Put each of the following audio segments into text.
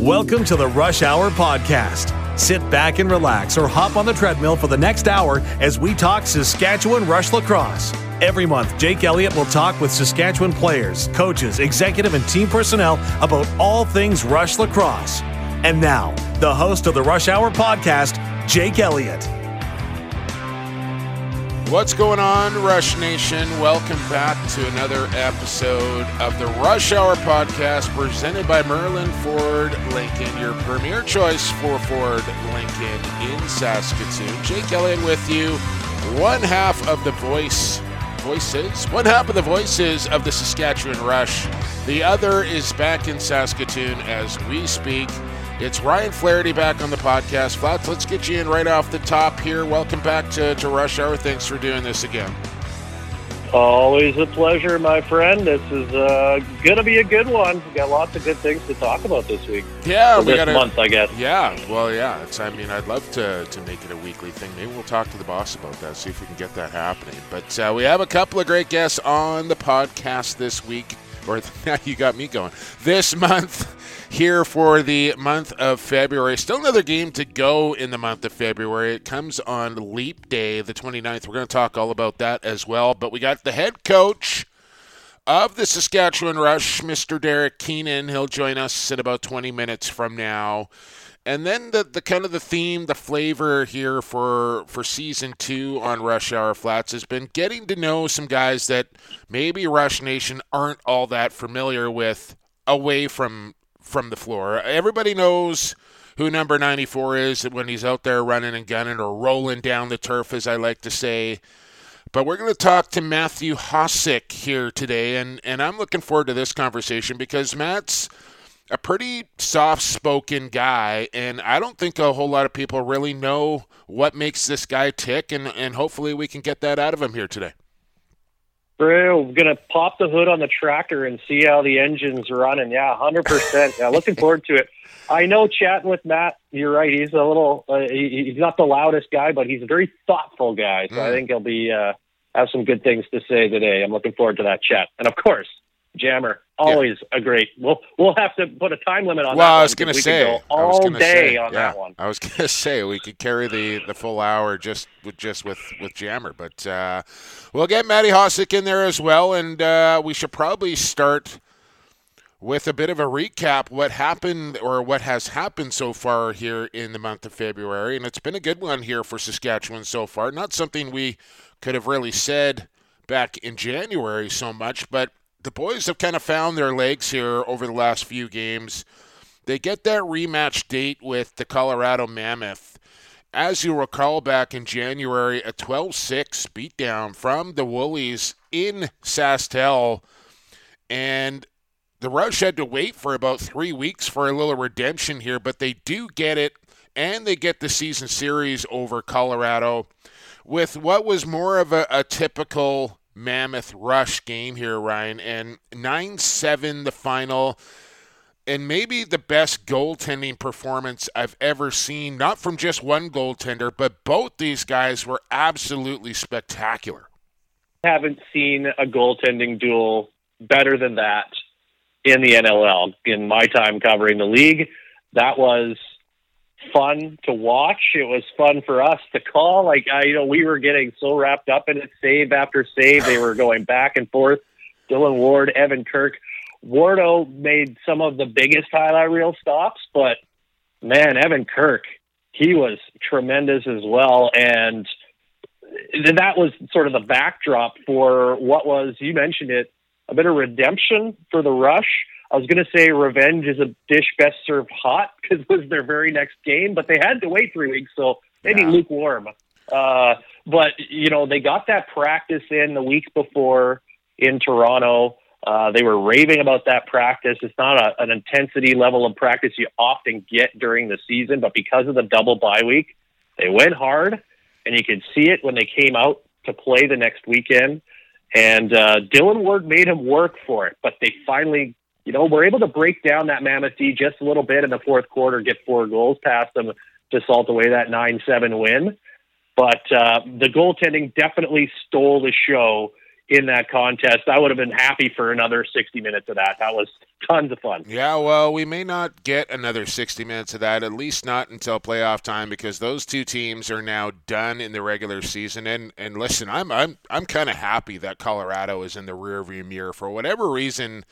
Welcome to the Rush Hour Podcast. Sit back and relax or hop on the treadmill for the next hour as we talk Saskatchewan Rush Lacrosse. Every month, Jake Elliott will talk with Saskatchewan players, coaches, executive, and team personnel about all things Rush Lacrosse. And now, the host of the Rush Hour Podcast, Jake Elliott. What's going on, Rush Nation? Welcome back to another episode of the Rush Hour podcast presented by Merlin Ford Lincoln, your premier choice for Ford Lincoln in Saskatoon. Jake Elliott with you, one half of the voice voices, one half of the voices of the Saskatchewan Rush. The other is back in Saskatoon as we speak. It's Ryan Flaherty back on the podcast. Flats, let's get you in right off the top here. Welcome back to, to Rush Hour. Thanks for doing this again. Always a pleasure, my friend. This is uh, going to be a good one. We got lots of good things to talk about this week. Yeah, Or we this got month, I guess. Yeah, well, yeah. It's. I mean, I'd love to to make it a weekly thing. Maybe we'll talk to the boss about that. See if we can get that happening. But uh, we have a couple of great guests on the podcast this week. Or now you got me going. This month here for the month of February. Still another game to go in the month of February. It comes on Leap Day, the 29th. We're going to talk all about that as well. But we got the head coach of the Saskatchewan Rush, Mr. Derek Keenan. He'll join us in about 20 minutes from now. And then the, the kind of the theme, the flavor here for for season two on Rush Hour Flats has been getting to know some guys that maybe Rush Nation aren't all that familiar with away from from the floor. Everybody knows who number 94 is when he's out there running and gunning or rolling down the turf, as I like to say. But we're going to talk to Matthew Hossack here today, and, and I'm looking forward to this conversation because Matt's a pretty soft spoken guy, and I don't think a whole lot of people really know what makes this guy tick, and, and hopefully we can get that out of him here today. We're going to pop the hood on the tractor and see how the engine's running. Yeah, 100%. Yeah, looking forward to it. I know chatting with Matt, you're right. He's a little, uh, he, he's not the loudest guy, but he's a very thoughtful guy. So I Mm. think he'll be, uh, have some good things to say today. I'm looking forward to that chat. And of course, Jammer, always a great. We'll we'll have to put a time limit on that. Well, I one was going to 'cause we could say, I all day say, on yeah, that one. I was going to say we could carry the, the full hour just with just with with Jammer, but uh, we'll get Matty Hossack in there as well, and uh, we should probably start with a bit of a recap what happened or what has happened so far here in the month of February, and it's been a good one here for Saskatchewan so far. Not something we could have really said back in January so much, but the boys have kind of found their legs here over the last few games. They get that rematch date with the Colorado Mammoth. As you recall, back in January, a 12 6 beatdown from the Woolies in SaskTel. And the Rush had to wait for about three weeks for a little redemption here, but they do get it, and they get the season series over Colorado with what was more of a, a typical Mammoth Rush game here, Ryan, and 9 7 the final. And maybe the best goaltending performance I've ever seen, not from just one goaltender, but both these guys were absolutely spectacular. haven't seen a goaltending duel better than that in the NLL in my time covering the league. That was fun to watch. It was fun for us to call. Like I, you know, we were getting so wrapped up in it, save after save. They were going back and forth. Dylan Ward, Evan Kirk, Wardo made some of the biggest highlight reel stops, but man, Evan Kirk, he was tremendous as well, and that was sort of the backdrop for what was you mentioned it a bit of redemption for the rush i was going to say revenge is a dish best served hot because it was their very next game but they had to wait three weeks so maybe Yeah. lukewarm uh, but you know they got that practice in the week before in toronto uh, they were raving about that practice. It's not a, an intensity level of practice you often get during the season, but because of the double bye week, they went hard, and you could see it when they came out to play the next weekend. And uh, Dylan Ward made him work for it, but they finally, you know, we're able to break down that Mammoth D just a little bit in the fourth quarter, get four goals past them to salt away that nine seven win. But uh, the goaltending definitely stole the show in that contest. I would have been happy for another 60 minutes of that. That was tons of fun. Yeah, well, we may not get another 60 minutes of that, at least not until playoff time, because those two teams are now done in the regular season. And and listen, I'm I'm I'm kind of happy that Colorado is in the rearview mirror for whatever reason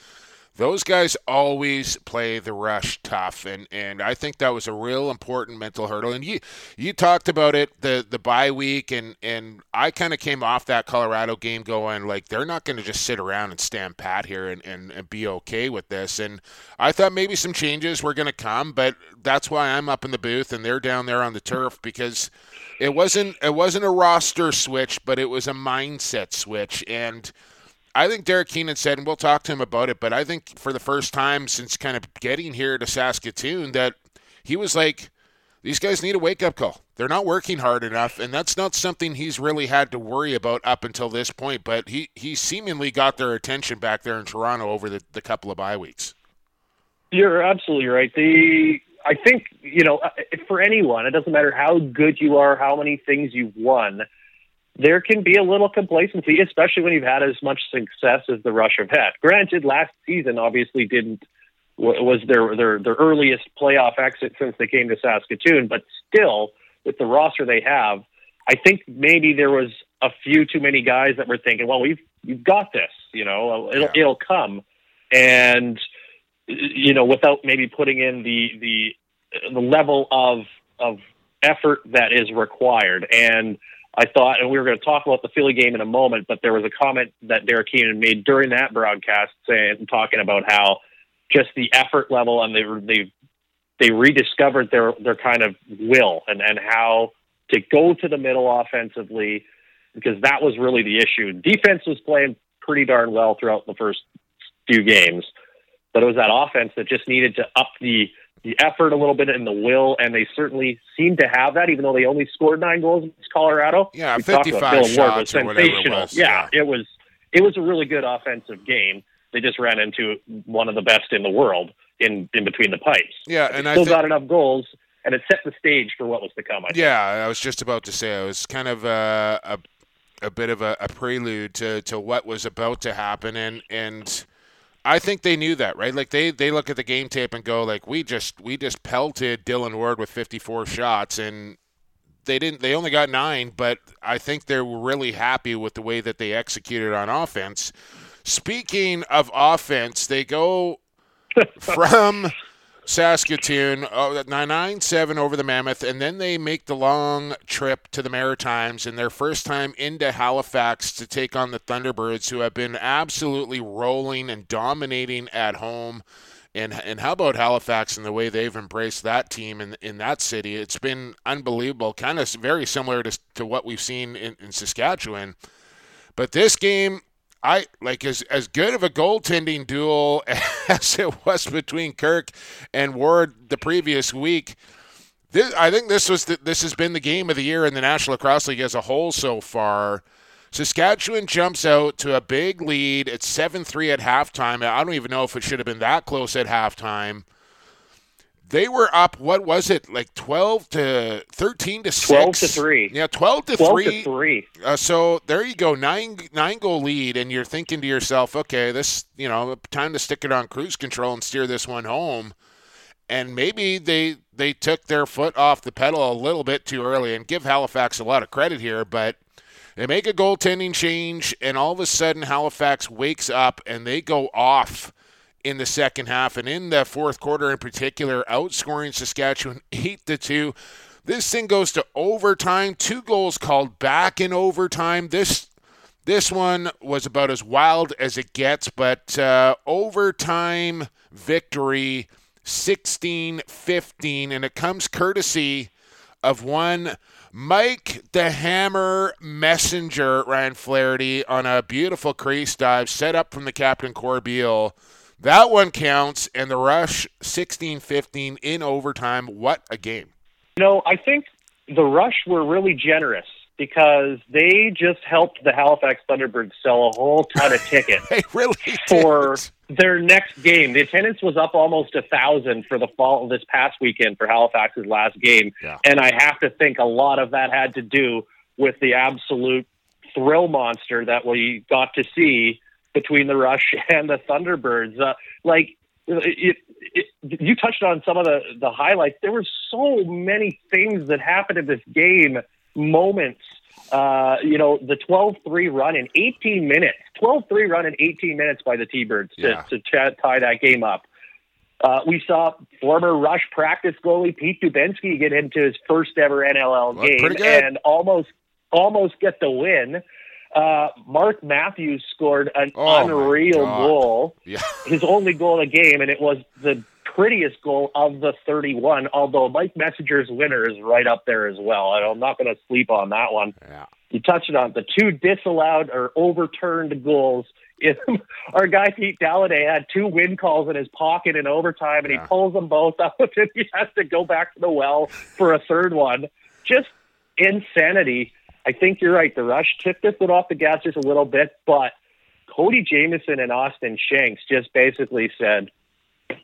those guys always play the rush tough and and I think that was a real important mental hurdle. And you you talked about it the the bye week and and I kind of came off that Colorado game going like they're not going to just sit around and stand pat here and, and and be okay with this. And I thought maybe some changes were going to come but that's why I'm up in the booth and they're down there on the turf because it wasn't it wasn't a roster switch but it was a mindset switch. And I think Derek Keenan said, and we'll talk to him about it, but I think for the first time since kind of getting here to Saskatoon, that he was like, these guys need a wake up call. They're not working hard enough, and that's not something he's really had to worry about up until this point. But he, he seemingly got their attention back there in Toronto over the, the couple of bye weeks. You're absolutely right. The I think you know uh, for anyone, it doesn't matter how good you are, how many things you've won there can be a little complacency, especially when you've had as much success as the Rush have had. Granted, last season obviously didn't was their their their earliest playoff exit since they came to Saskatoon, but still with the roster they have, I think maybe there was a few too many guys that were thinking, well, we've you've got this, you know, it'll yeah. it'll come, and you know, without maybe putting in the the the level of of effort that is required and I thought, and we were going to talk about the Philly game in a moment, but there was a comment that Derek Keenan made during that broadcast saying, talking about how just the effort level and they they they rediscovered their their kind of will and and how to go to the middle offensively because that was really the issue. Defense was playing pretty darn well throughout the first few games, but it was that offense that just needed to up the the effort a little bit and the will, and they certainly seem to have that, even though they only scored nine goals against Colorado. Yeah, we 55 shots or sensational. Was, yeah, yeah, it was it was a really good offensive game. They just ran into one of the best in the world in in between the pipes. Yeah, and I still think, got enough goals, and it set the stage for what was to come. I yeah, I was just about to say it was kind of a a, a bit of a, a prelude to to what was about to happen, and and I think they knew that, right? Like they they look at the game tape and go like we just we just pelted Dylan Ward with 54 shots and they didn't they only got 9, but I think they're really happy with the way that they executed on offense. Speaking of offense, they go from Saskatoon, oh, 9 7 over the Mammoth, and then they make the long trip to the Maritimes and their first time into Halifax to take on the Thunderbirds, who have been absolutely rolling and dominating at home. And, and how about Halifax and the way they've embraced that team in, in that city? It's been unbelievable, kind of very similar to, to what we've seen in, in Saskatchewan. But this game, I like as as good of a goaltending duel as it was between Kirk and Ward the previous week. This, I think this was the, this has been the game of the year in the National Lacrosse League as a whole so far. Saskatchewan jumps out to a big lead. at seven three at halftime. I don't even know if it should have been that close at halftime they were up. What was it like? Twelve to thirteen to six. Twelve to three. Yeah, twelve to 12 three. To three. Uh, so there you go, nine nine goal lead, and you're thinking to yourself, okay, this you know time to stick it on cruise control and steer this one home. And maybe they they took their foot off the pedal a little bit too early, and give Halifax a lot of credit here, but. They make a goaltending change, and all of a sudden Halifax wakes up and they go off in the second half and in the fourth quarter in particular, outscoring Saskatchewan 8 to 2. This thing goes to overtime, two goals called back in overtime. This this one was about as wild as it gets, but uh, overtime victory 16 15, and it comes courtesy of one Mike the Hammer Messenger, Ryan Flaherty, on a beautiful crease dive set up from the captain Corbeil that one counts, and the Rush 16 15 in overtime. What a game. You know, I think the Rush were really generous because they just helped the Halifax Thunderbirds sell a whole ton of tickets they really for did. their next game. The attendance was up almost a thousand for the fall this past weekend for Halifax's last game, yeah. and I have to think a lot of that had to do with the absolute thrill monster that we got to see between the Rush and the Thunderbirds. Uh, like it, it, you touched on some of the the highlights. There were so many things that happened in this game, moments. Uh, you know, the 12-3 run in 18 minutes, 12-3 run in 18 minutes by the T-Birds to, Yeah. to ch- tie that game up. Uh, we saw former Rush practice goalie Pete Dubinsky get into his first ever NLL Looked game and almost almost get the win. Uh, Mark Matthews scored an Oh, unreal goal, Yeah. his only goal of the game, and it was the prettiest goal of the 31. Although Mike Messenger's winner is right up there as well. and I'm not going to sleep on that one Yeah. you touched on the two disallowed or overturned goals. Our guy Pete Dalladay had two win calls in his pocket in overtime, and Yeah. he pulls them both out, and he has to go back to the well for a third one. Just insanity. I think you're right. The Rush tipped this one off the gas just a little bit, but Cody Jamieson and Austin Shanks just basically said,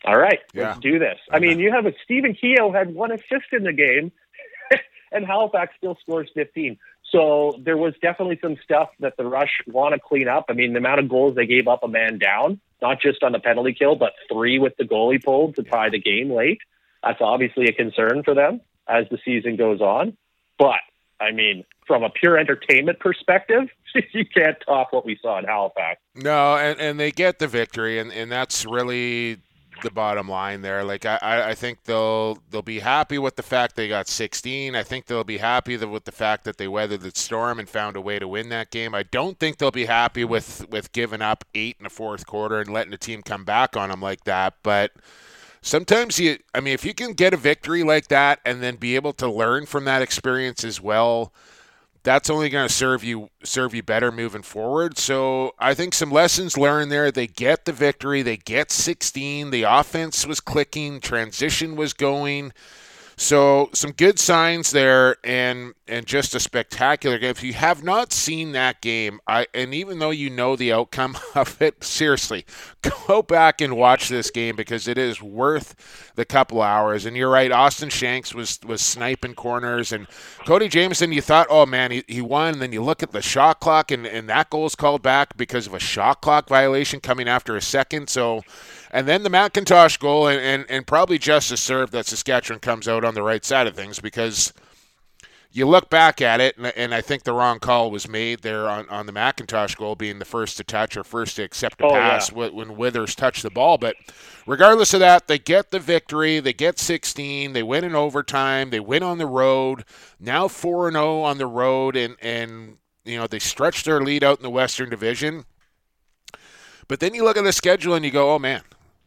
"All right, Yeah. let's do this." I mean, you have a Stephen Keogh had one assist in the game, and Halifax still scores 15. So there was definitely some stuff that the Rush want to clean up. I mean, the amount of goals they gave up a man down, not just on the penalty kill, but three with the goalie pulled to tie the game late. That's obviously a concern for them as the season goes on. But I mean, from a pure entertainment perspective, you can't top what we saw in Halifax. No, and, and they get the victory, and, and that's really the bottom line there. Like I, I think they'll they'll be happy with the fact they got 16. I think they'll be happy with the fact that they weathered the storm and found a way to win that game. I don't think they'll be happy with with giving up eight in the fourth quarter and letting the team come back on them like that. But sometimes you, I mean, if you can get a victory like that and then be able to learn from that experience as well that's only going to serve you serve you better moving forward. So I think some lessons learned there. They get the victory. They get 16. The offense was clicking. Transition was going. So some good signs there, and and just a spectacular game. If you have not seen that game, I and even though you know the outcome of it, seriously, go back and watch this game because it is worth the couple hours. And you're right, Austin Shanks was was sniping corners, and Cody Jamieson. You thought, oh man, he, he won. And then you look at the shot clock, and and that goal is called back because of a shot clock violation coming after a second. So. And then the McIntosh goal, and, and, and probably just a serve that Saskatchewan comes out on the right side of things because you look back at it, and, and I think the wrong call was made there on, on the McIntosh goal being the first to touch or first to accept a Oh, pass yeah. when, when Withers touched the ball. But regardless of that, they get the victory. They get 16. They win in overtime. They win on the road. Now 4 0 on the road, and, and you know they stretch their lead out in the Western Division. But then you look at the schedule and you go, oh man,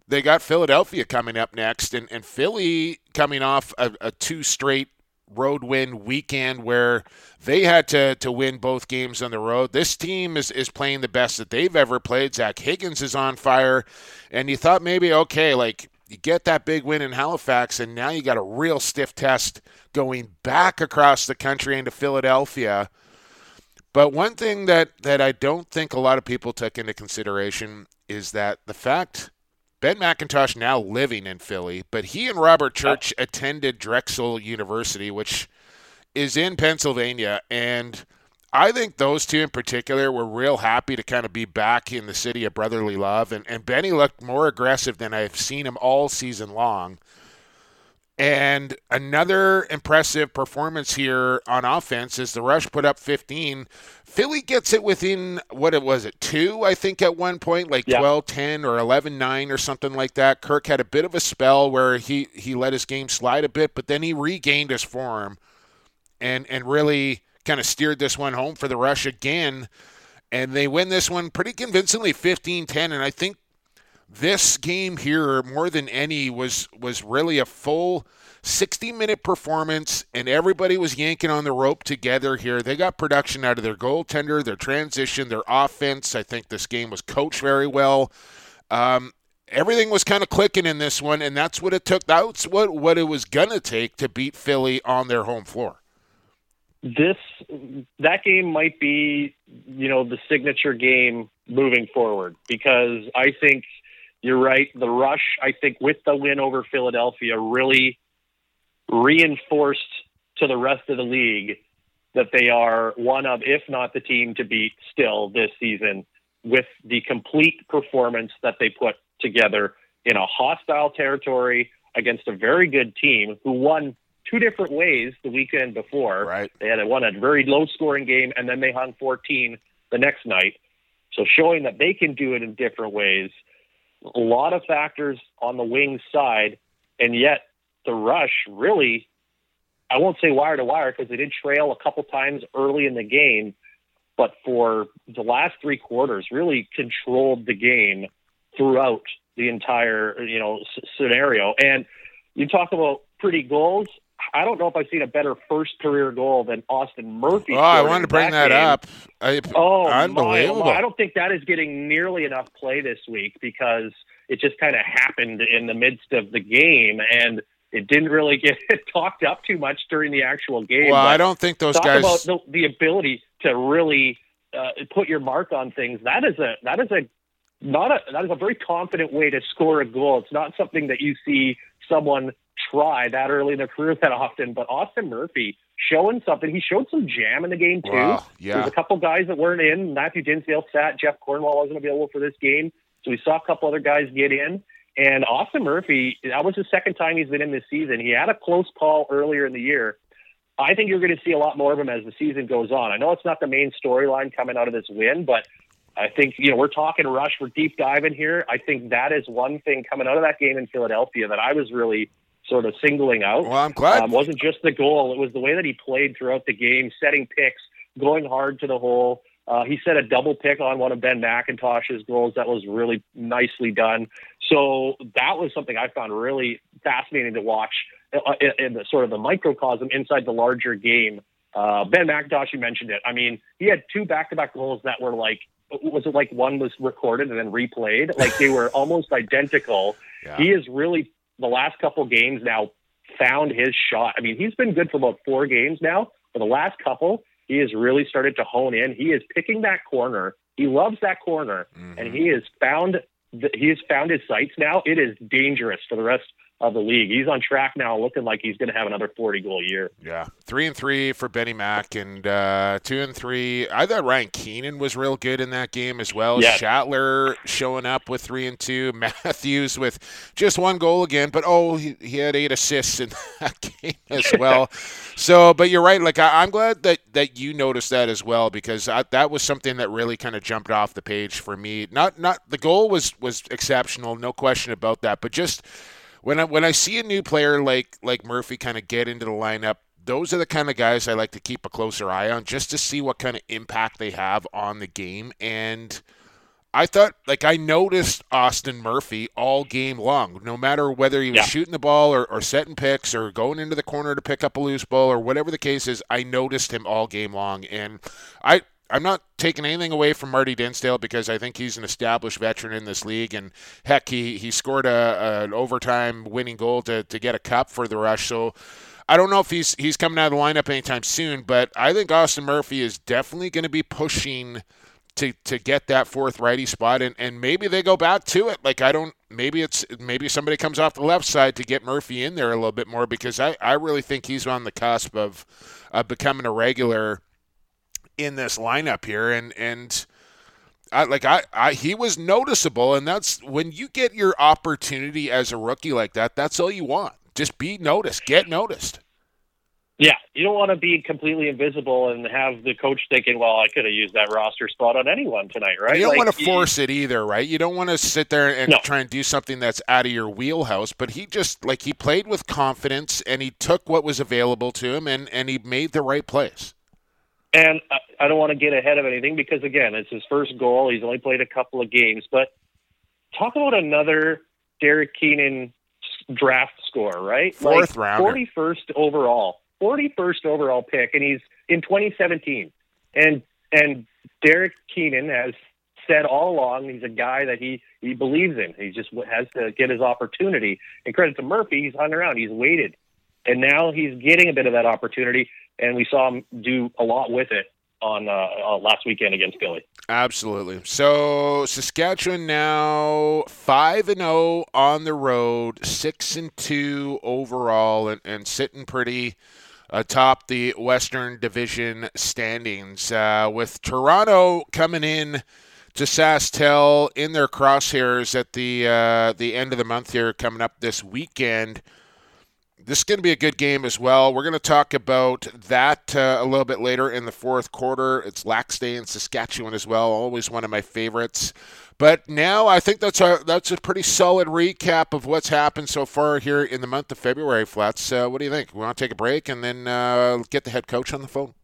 they got Philadelphia coming up next, and, and Philly coming off a, a two straight road win weekend where they had to, to win both games on the road. This team is, is playing the best that they've ever played. Zach Higgins is on fire. And you thought maybe, okay, like you get that big win in Halifax, and now you got a real stiff test going back across the country into Philadelphia. But one thing that, that I don't think a lot of people took into consideration is that the fact Ben McIntosh now living in Philly, but he and Robert Church attended Drexel University, which is in Pennsylvania. And I think those two in particular were real happy to kind of be back in the city of brotherly love. And, and Benny looked more aggressive than I've seen him all season long. And another impressive performance here on offense is the Rush put up 15. Philly gets it within what it was it two I think at one point like Yeah. 12 10 or 11 9 or something like that. Kirk had a bit of a spell where he he let his game slide a bit, but then he regained his form and and really kind of steered this one home for the Rush again. And they win this one pretty convincingly 15-10 and I think this game here more than any was was really a full 60 minute performance and everybody was yanking on the rope together here. They got production out of their goaltender their transition their offense. I think this game was coached very well. Um, everything was kind of clicking in this one and that's what it took that's what what it was gonna take to beat philly on their home floor. This that game might be you know the signature game moving forward because I think you're right. The rush, I think, with the win over Philadelphia, really reinforced to the rest of the league that they are one of, if not the team to beat still this season with the complete performance that they put together in a hostile territory against a very good team who won two different ways the weekend before. Right. They had a, won a very low scoring game and then they hung 14 the next night. So showing that they can do it in different ways. A lot of factors on the wings side, and yet the rush really, I won't say wire to wire because they did trail a couple times early in the game, but for the last three quarters, really controlled the game throughout the entire you know scenario. And you talk about pretty goals. I don't know if I've seen a better first career goal than Austin Murphy. Oh, I wanted to bring that, game. up. I, Oh, unbelievable. my, I don't think that is getting nearly enough play this week because it just kind of happened in the midst of the game and it didn't really get talked up too much during the actual game. well, I don't think those talk guys. about the, the ability to really uh, put your mark on things. That is a that is a not a that is a very confident way to score a goal. It's not something that you see someone try that early in their career that often. But Austin Murphy showing something. He showed some jam in the game too. Wow, yeah. There's a couple guys that weren't in. Matthew Dinsdale sat. Jeff Cornwall wasn't available for this game, so we saw a couple other guys get in. And Austin Murphy, that was the second time he's been in this season. He had a close call earlier in the year. I think you're going to see a lot more of him as the season goes on. I know it's not the main storyline coming out of this win, but I think, you know, we're talking rush, we're deep diving here. I think that is one thing coming out of that game in Philadelphia that I was really sort of singling out. well, I'm glad. Um, wasn't just the goal; it was the way that he played throughout the game, setting picks, going hard to the hole. Uh, he set a double pick on one of Ben McIntosh's goals that was really nicely done. So that was something I found really fascinating to watch uh, in, in the sort of the microcosm inside the larger game. Uh, ben McIntosh, you mentioned it. I mean, he had two back-to-back goals that were like, was it like one was recorded and then replayed? Like they were almost identical. Yeah. He is really the last couple games now found his shot. I mean, he's been good for about four games now. For the last couple, he has really started to hone in. He is picking that corner. He loves that corner, Mhm. and he has found the, he has found his sights now. It is dangerous for the rest of the league. He's on track now, looking like he's going to have another forty goal year. Yeah, three and three for Benny Mack, and uh, two and three. I thought Ryan Keenan was real good in that game as well. Yes. Shattler showing up with three and two. Matthews with just one goal again, but oh, he, he had eight assists in that game as well. so, but you're right. Like I, I'm glad that that you noticed that as well because I, that was something that really kind of jumped off the page for me. Not not the goal was was exceptional, no question about that, but just when I when I see a new player like like Murphy kind of get into the lineup, those are the kind of guys I like to keep a closer eye on just to see what kind of impact they have on the game. And I thought like I noticed Austin Murphy all game long, no matter whether he was Yeah. shooting the ball or, or setting picks or going into the corner to pick up a loose ball or whatever the case is, I noticed him all game long. And I I'm not taking anything away from Marty Dinsdale because I think he's an established veteran in this league, and heck, he he scored a, an overtime winning goal to, to get a cup for the Rush. So I don't know if he's he's coming out of the lineup anytime soon, but I think Austin Murphy is definitely going to be pushing to to get that fourth righty spot, and and maybe they go back to it. Like I don't, maybe it's maybe somebody comes off the left side to get Murphy in there a little bit more because I I really think he's on the cusp of of becoming a regular in this lineup here, and and. I, like I, I, he was noticeable, and that's when you get your opportunity as a rookie like that. That's all you want. Just be noticed, get noticed. Yeah, you don't want to be completely invisible and have the coach thinking, "Well, I could have used that roster spot on anyone tonight, right?" You don't Like, want to force it either, right? You don't want to sit there and No. try and do something that's out of your wheelhouse. But he just like he played with confidence and he took what was available to him and and he made the right plays. And I, I don't want to get ahead of anything because again, it's his first goal. He's only played a couple of games, but talk about another Derek Keenan draft score, right? Fourth rounder. forty first overall, forty first overall pick, and he's in 2017. And and Derek Keenan has said all along he's a guy that he he believes in. He just has to get his opportunity. And credit to Murphy, he's hung around, he's waited, and now he's getting a bit of that opportunity. And we saw him do a lot with it on uh, uh, last weekend against Philly. Absolutely. So Saskatchewan now five and zero on the road, six and two overall, and, and sitting pretty atop the Western Division standings. Uh, with Toronto coming in to SaskTel in their crosshairs at the uh, the end of the month here, coming up this weekend. This is going to be a good game as well. We're going to talk about that uh, a little bit later in the fourth quarter. It's Lax Day in Saskatchewan as well. Always one of my favorites. But now I think that's a that's a pretty solid recap of what's happened so far here in the month of February. Flats, uh, what do you think? We want to take a break and then uh, get the head coach on the phone.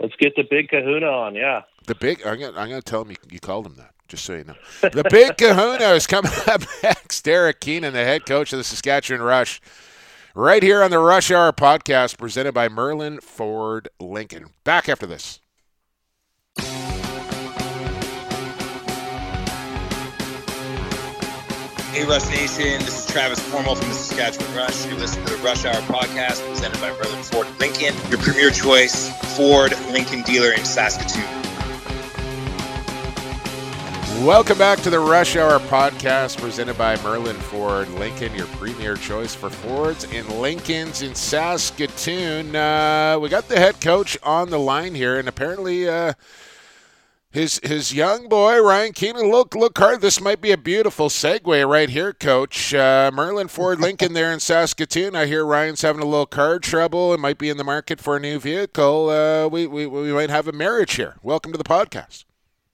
Let's get the big Kahuna on. Yeah, the big. I'm gonna, I'm gonna tell him you, you called him that. Just so you know, the big Kahuna is coming up next. Derek Keenan, the head coach of the Saskatchewan Rush, right here on the Rush Hour podcast, presented by Merlin Ford Lincoln. Back after this. Hey, Rush Nation. This is Travis Cornwell from the Saskatchewan Rush. You're listening to the Rush Hour podcast presented by Merlin Ford Lincoln, your premier choice Ford Lincoln dealer in Saskatoon. Welcome back to the Rush Hour podcast presented by Merlin Ford Lincoln, your premier choice for Fords and Lincolns in Saskatoon. Uh, we got the head coach on the line here, and apparently. Uh, his his young boy Ryan Keenan. Look look hard. This might be a beautiful segue right here, Coach. Uh, Merlin Ford Lincoln there in Saskatoon. I hear Ryan's having a little car trouble and might be in the market for a new vehicle. Uh, we, we we might have a marriage here. Welcome to the podcast.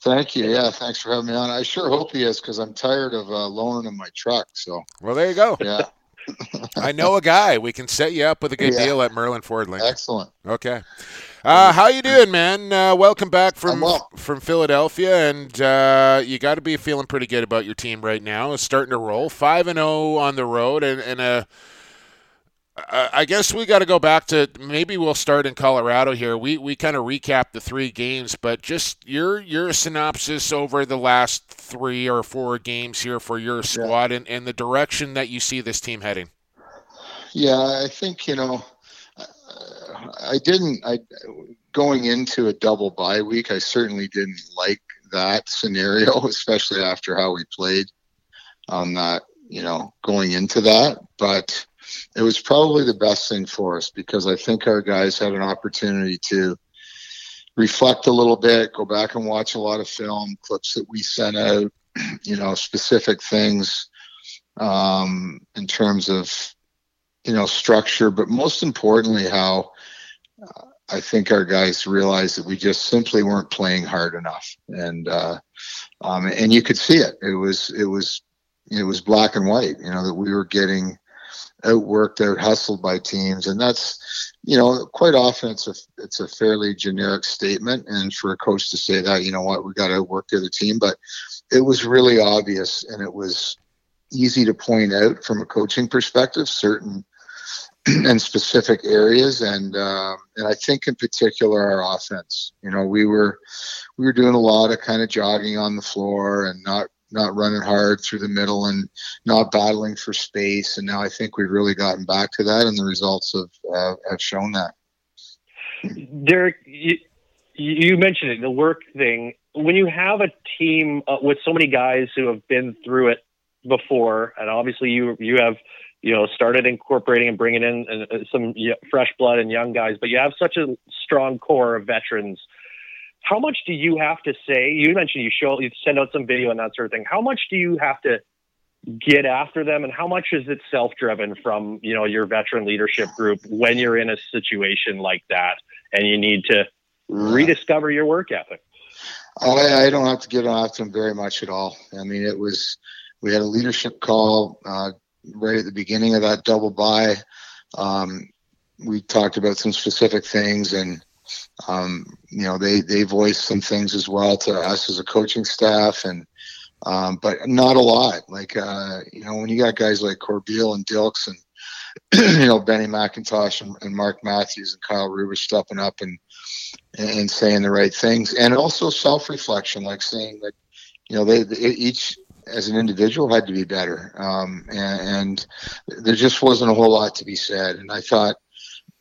Thank you. Yeah, thanks for having me on. I sure hope he is because I'm tired of uh, loaning him my truck. So well, there you go. Yeah. I know a guy. We can set you up with a good Yeah. deal at Merlin Ford Lincoln. Excellent. Okay. Uh, how you doing, man? Uh, welcome back from well. from Philadelphia, and uh, you got to be feeling pretty good about your team right now. It's starting to roll, five and zero on the road, and and uh, I I guess we got to go back to maybe we'll start in Colorado here. We we kind of recap the three games, but just your your synopsis over the last three or four games here for your squad and, and the direction that you see this team heading. Yeah, I think you know, I didn't. I going into a double bye week, I certainly didn't like that scenario, especially after how we played on that. You know, going into that, but it was probably the best thing for us because I think our guys had an opportunity to reflect a little bit, go back and watch a lot of film clips that we sent out, you know, specific things um, in terms of you know structure, but most importantly, how uh, I think our guys realized that we just simply weren't playing hard enough, and uh, um, and you could see it. It was it was it was black and white. You know that we were getting outworked, out hustled by teams, and that's you know quite often it's a it's a fairly generic statement, and for a coach to say that, you know what, we got to outwork the other team, but it was really obvious, and it was easy to point out from a coaching perspective certain and specific areas. And um, and I think in particular our offense you know we were we were doing a lot of kind of jogging on the floor and not not running hard through the middle and not battling for space and now I think we've really gotten back to that and the results have uh, have shown that Derek, you, you mentioned it, the work thing. When you have a team uh, with so many guys who have been through it before, and obviously you you have you know started incorporating and bringing in uh, some fresh blood and young guys, but you have such a strong core of veterans. How much do you have to say? You mentioned you show you send out some video and that sort of thing. How much do you have to get after them, and how much is it self-driven from you know your veteran leadership group when you're in a situation like that and you need to rediscover your work ethic? I, I don't have to get off them very much at all. I mean, it was we had a leadership call uh, right at the beginning of that double bye. Um, we talked about some specific things, and um, you know they they voiced some things as well to us as a coaching staff, and um, but not a lot. Like uh, you know when you got guys like Corbeil and Dilks and you know Benny McIntosh and, and Mark Matthews and Kyle Rubisch stepping up and and saying the right things, and also self reflection, like saying that you know they, they each as an individual had to be better, um, and, and there just wasn't a whole lot to be said. And I thought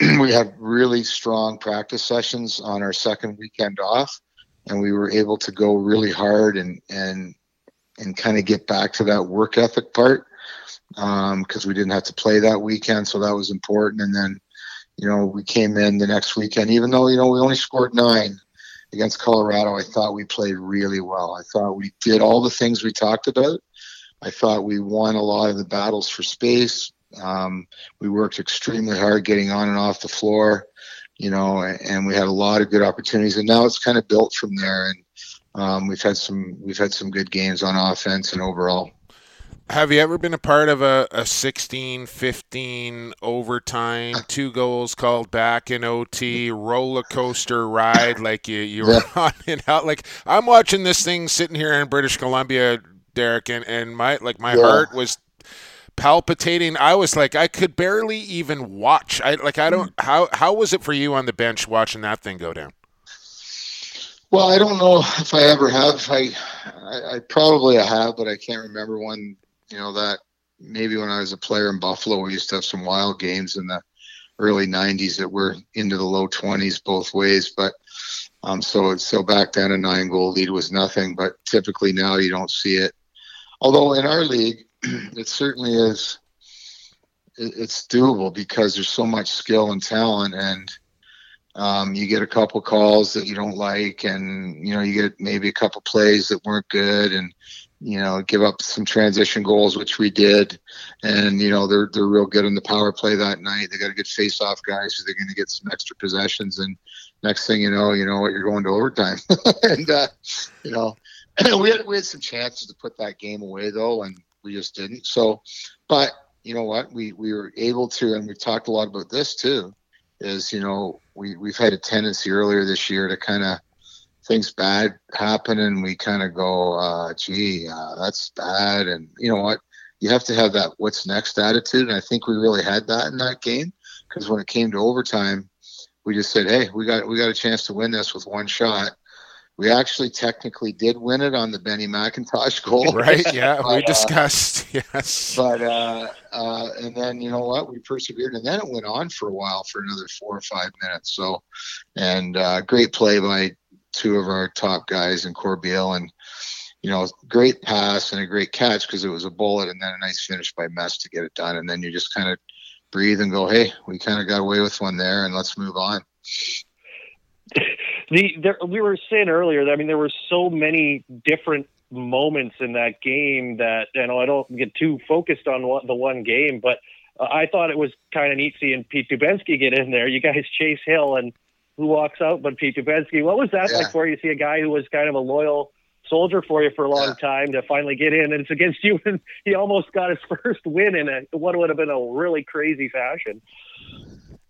we had really strong practice sessions on our second weekend off, and we were able to go really hard and and and kind of get back to that work ethic part um, because we didn't have to play that weekend, so that was important. And then you know, we came in the next weekend, even though, you know, we only scored nine against Colorado. I thought we played really well. I thought we did all the things we talked about. I thought we won a lot of the battles for space. Um, we worked extremely hard getting on and off the floor, you know, and we had a lot of good opportunities. And now it's kind of built from there. And um, we've had some we've had some good games on offense and overall. Have you ever been a part of a, a 16 15 overtime, two goals called back in OT, roller coaster ride like you, you were on and out? Like, I'm watching this thing sitting here in British Columbia, Derek, and, and my like my yeah. heart was palpitating. I was like, I could barely even watch. I like, I don't. How how was it for you on the bench watching that thing go down? Well, I don't know if I ever have. I, I, I probably have, but I can't remember one. You know that maybe when I was a player in Buffalo, we used to have some wild games in the early '90s that were into the low 20s both ways. But um, so so back then a nine goal lead was nothing. But typically now you don't see it. Although in our league, it certainly is. It's doable because there's so much skill and talent, and um, you get a couple calls that you don't like, and you know you get maybe a couple plays that weren't good, and you know give up some transition goals, which we did, and you know they're they're real good in the power play that night. They got a good face-off guys, so they're going to get some extra possessions, and next thing you know, you know what you're going to overtime, and uh, you know we had we had some chances to put that game away though, and we just didn't. So, but you know what? We we were able to, and we've talked a lot about this too. Is you know we we've had a tendency earlier this year to kind of things bad happen, and we kind of go, uh, "Gee, uh, that's bad," and you know what? You have to have that "what's next" attitude, and I think we really had that in that game because when it came to overtime, we just said, "Hey, we got we got a chance to win this with one shot." We actually technically did win it on the Benny McIntosh goal. Right, yeah, but, we uh, discussed, uh, yes. But, uh, uh, and then, you know what, we persevered, and then it went on for a while for another four or five minutes. So, and uh, great play by two of our top guys in Corbeil, and, you know, great pass and a great catch because it was a bullet, and then a nice finish by Mess to get it done. And then you just kind of breathe and go, hey, we kind of got away with one there, and let's move on the there, we were saying earlier that I mean there were so many different moments in that game that you know I don't get too focused on what, the one game, but uh, I thought it was kind of neat seeing Pete Dubensky get in there. You guys chase Hill and who walks out but Pete Dubensky. What was that yeah. like for you? See a guy who was kind of a loyal soldier for you for a long yeah. time to finally get in, and it's against you, and he almost got his first win in a what would have been a really crazy fashion.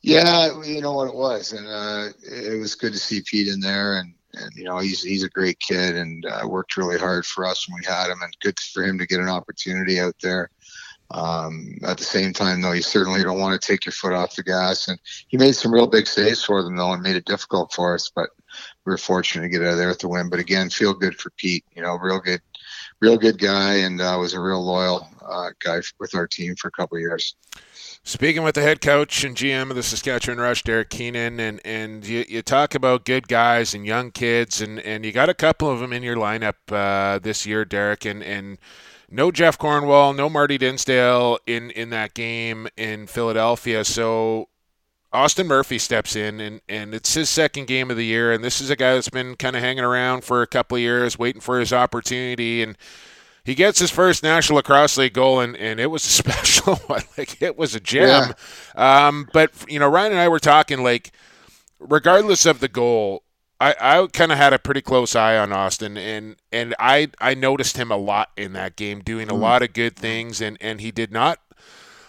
Yeah, you know what it was, and uh, it was good to see Pete in there, and and you know he's he's a great kid and uh, worked really hard for us when we had him, and good for him to get an opportunity out there. Um, at the same time, though, you certainly don't want to take your foot off the gas, and he made some real big saves for them, though, and made it difficult for us. But we were fortunate to get out of there with the win. But again, feel good for Pete. You know, real good, real good guy, and uh, was a real loyal uh, guy with our team for a couple years. Speaking with the head coach and GM of the Saskatchewan Rush, Derek Keenan, and, and you, you talk about good guys and young kids, and, and you got a couple of them in your lineup uh, this year, Derek, and, and no Jeff Cornwall, no Marty Dinsdale in, in that game in Philadelphia. So Austin Murphy steps in, and, and it's his second game of the year, and this is a guy that's been kind of hanging around for a couple of years, waiting for his opportunity, and – he gets his first National Lacrosse League goal, and, and it was a special one. like it was a gem. Yeah. Um, but you know, Ryan and I were talking like, regardless of the goal, I, I kind of had a pretty close eye on Austin, and and I I noticed him a lot in that game, doing a mm. lot of good things, and and he did not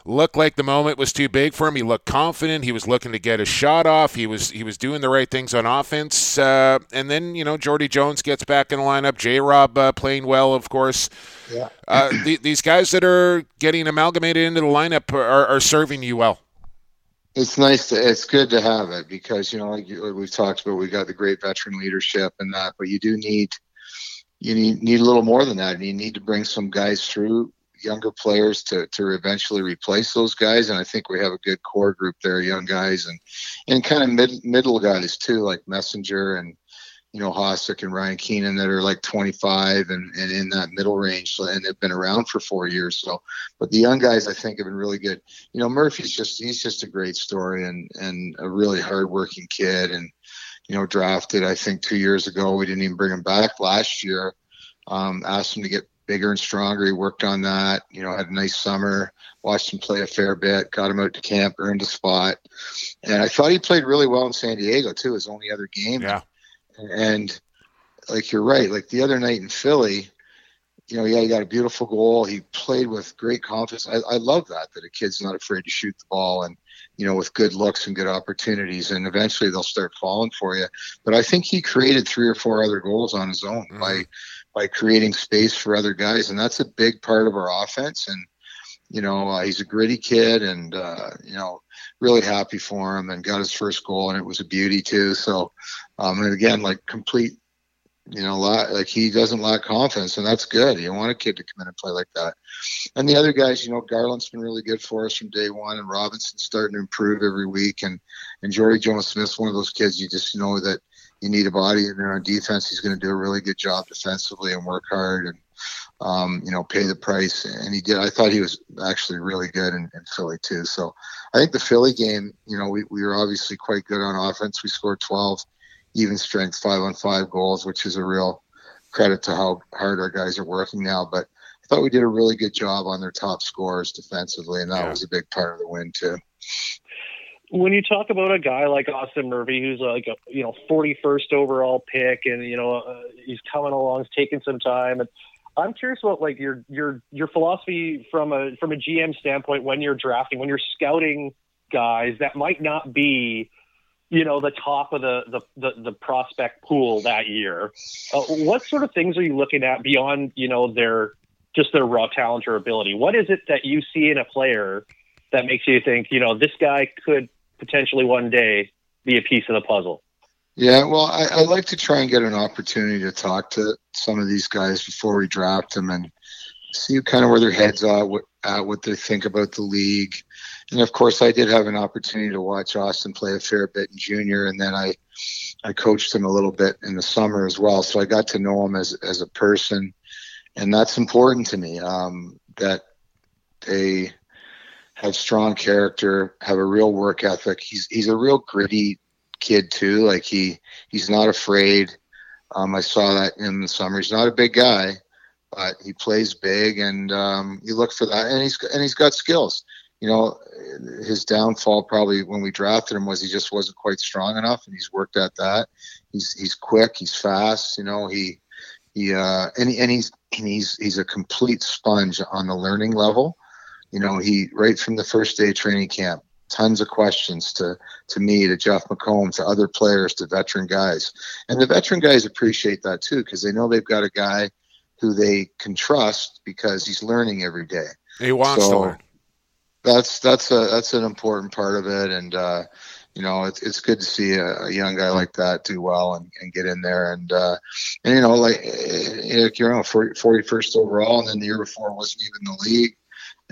looked like the moment was too big for him. He looked confident. He was looking to get a shot off. He was he was doing the right things on offense. Uh, and then you know Jordy Jones gets back in the lineup. J. Rob uh, playing well, of course. Yeah. Uh, the, these guys that are getting amalgamated into the lineup are, are serving you well. It's nice to. It's good to have it because you know like we've talked about. We got the great veteran leadership and that, but you do need you need, need a little more than that. And you need to bring some guys through younger players to to eventually replace those guys. And I think we have a good core group there, young guys and and kind of mid, middle guys too, like Messenger and you know, Hossack and Ryan Keenan that are like 25 and, and in that middle range. And they've been around for four years. So, but the young guys, I think, have been really good. You know, Murphy's just, he's just a great story and, and a really hardworking kid. And, you know, drafted, I think, two years ago. We didn't even bring him back last year. Um, asked him to get bigger and stronger. He worked on that, you know, had a nice summer, watched him play a fair bit, got him out to camp, earned a spot. And I thought he played really well in San Diego, too, his only other game. Yeah and like you're right, like the other night in Philly, you know, yeah, he got a beautiful goal. He played with great confidence. I, I love that that a kid's not afraid to shoot the ball and you know with good looks and good opportunities, and eventually they'll start falling for you. But I think he created three or four other goals on his own mm-hmm. by by creating space for other guys, and that's a big part of our offense. And you know, uh, he's a gritty kid, and uh, you know, really happy for him, and got his first goal, and it was a beauty too. So um, and again, like complete, you know, like he doesn't lack confidence, and that's good. You want a kid to come in and play like that. And the other guys, you know, Garland's been really good for us from day one, and Robinson's starting to improve every week, and and Jordy Jones Smith's one of those kids you just know that you need a body in there on defense. He's going to do a really good job defensively and work hard and um, you know pay the price. And he did. I thought he was actually really good in, in Philly too. So I think the Philly game, you know, we, we were obviously quite good on offense. We scored 12 even strength five on five goals, which is a real credit to how hard our guys are working now. But I thought we did a really good job on their top scorers defensively, and that yeah. was a big part of the win too. When you talk about a guy like Austin Murphy, who's like a you know 41st overall pick, and you know uh, he's coming along, he's taking some time, and I'm curious about like your your your philosophy from a from a GM standpoint when you're drafting, when you're scouting guys that might not be you know the top of the the, the, the prospect pool that year. Uh, what sort of things are you looking at beyond you know their just their raw talent or ability? What is it that you see in a player that makes you think you know this guy could potentially one day be a piece of the puzzle? Yeah, well, I, I like to try and get an opportunity to talk to some of these guys before we draft them and see kind of where their heads are, what, at what they think about the league and of course, I did have an opportunity to watch Austin play a fair bit in junior, and then I I coached him a little bit in the summer as well. So I got to know him as as a person, and that's important to me. Um, that they have strong character, have a real work ethic. He's he's a real gritty kid too. Like he he's not afraid. Um, I saw that in the summer. He's not a big guy, but he plays big, and um, you look for that. And he's and he's got skills you know, his downfall probably when we drafted him was he just wasn't quite strong enough, and he's worked at that. He's he's quick, he's fast. You know, he he uh, and and he's and he's he's a complete sponge on the learning level. You know, he right from the first day of training camp, tons of questions to to me, to Jeff McComb, to other players, to veteran guys, and the veteran guys appreciate that too because they know they've got a guy who they can trust because he's learning every day. He wants so, to learn. that's that's a that's an important part of it, and uh, you know it's it's good to see a, a, young guy like that do well and, and get in there, and uh, and you know like eh, you know 41st overall, and then the year before wasn't even in the league,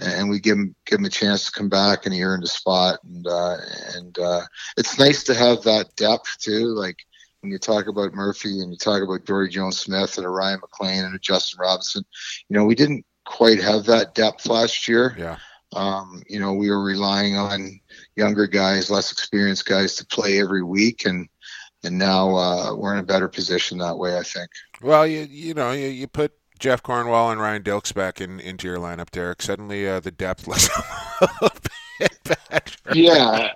and we give him give him a chance to come back, and he earned a spot, and uh, and uh, it's nice to have that depth too, like. When you talk about Murphy and you talk about Jordy Jones Smith and a Ryan McLean and a Justin Robinson, you know, we didn't quite have that depth last year. Yeah. Um, you know, we were relying on younger guys, less experienced guys to play every week, and and now uh, we're in a better position that way. I think. Well, you you know you, you put Jeff Cornwall and Ryan Dilks back in into your lineup, Derek. Suddenly, uh, the depth looks a little bit better. Yeah,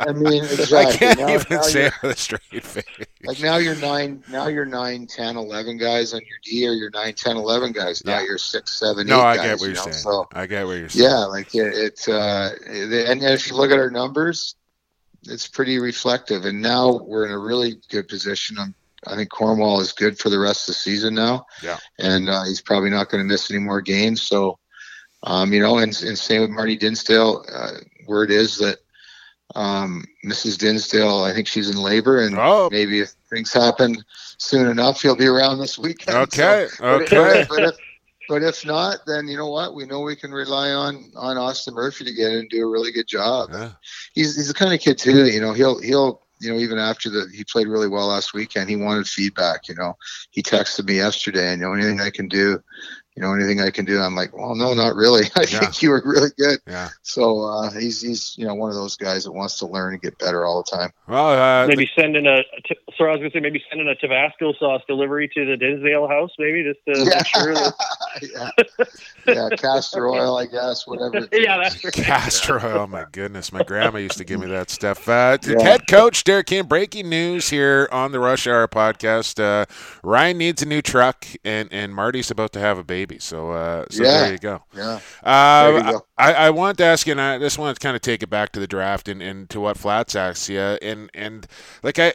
I mean, exactly. I can't now, even now say it with a straight face. Like now you're nine, now you're nine, ten, eleven guys on your D, or you're nine, 10, 11 guys. Now yeah. you're six, seven, no, eight I guys, get what you're know? saying. So, I get what you're saying. Yeah, like it, it's, uh, and if you look at our numbers, it's pretty reflective. And now we're in a really good position. I'm, I think Cornwall is good for the rest of the season now. Yeah. And uh, he's probably not going to miss any more games. So, um, you know, and, and same with Marty Dinsdale. Uh, word is that um, Mrs. Dinsdale, I think she's in labor, and oh. maybe if things happen soon enough, he'll be around this weekend. Okay, so, okay. But if, but if not, then you know what? We know we can rely on on Austin Murphy to get in and do a really good job. Yeah. He's he's the kind of kid too. You know, he'll he'll you know, even after the he played really well last weekend, he wanted feedback. You know, he texted me yesterday, and you know, anything I can do, you know, anything I can do. I'm like, well, no, not really. I yeah. think you were really good. Yeah. So uh, he's he's you know one of those guys that wants to learn and get better all the time. Well, uh, maybe send in a. Sorry, I was going to say maybe sending a Tabasco sauce delivery to the Dinsdale house, maybe just to yeah. make sure. That... yeah. yeah, castor oil, I guess, whatever. yeah, that's right. castor oil. Oh my goodness, my grandma used to give me that stuff. Uh, yeah. Head coach Derek Keenan, breaking news here on the Rush Hour podcast. Uh, Ryan needs a new truck, and and Marty's about to have a baby. So, uh, so yeah. there you go. Yeah. Uh, you go. I, I want to ask you, and I just want to kind of take it back to the draft and, and to what Flats asked you, and and like I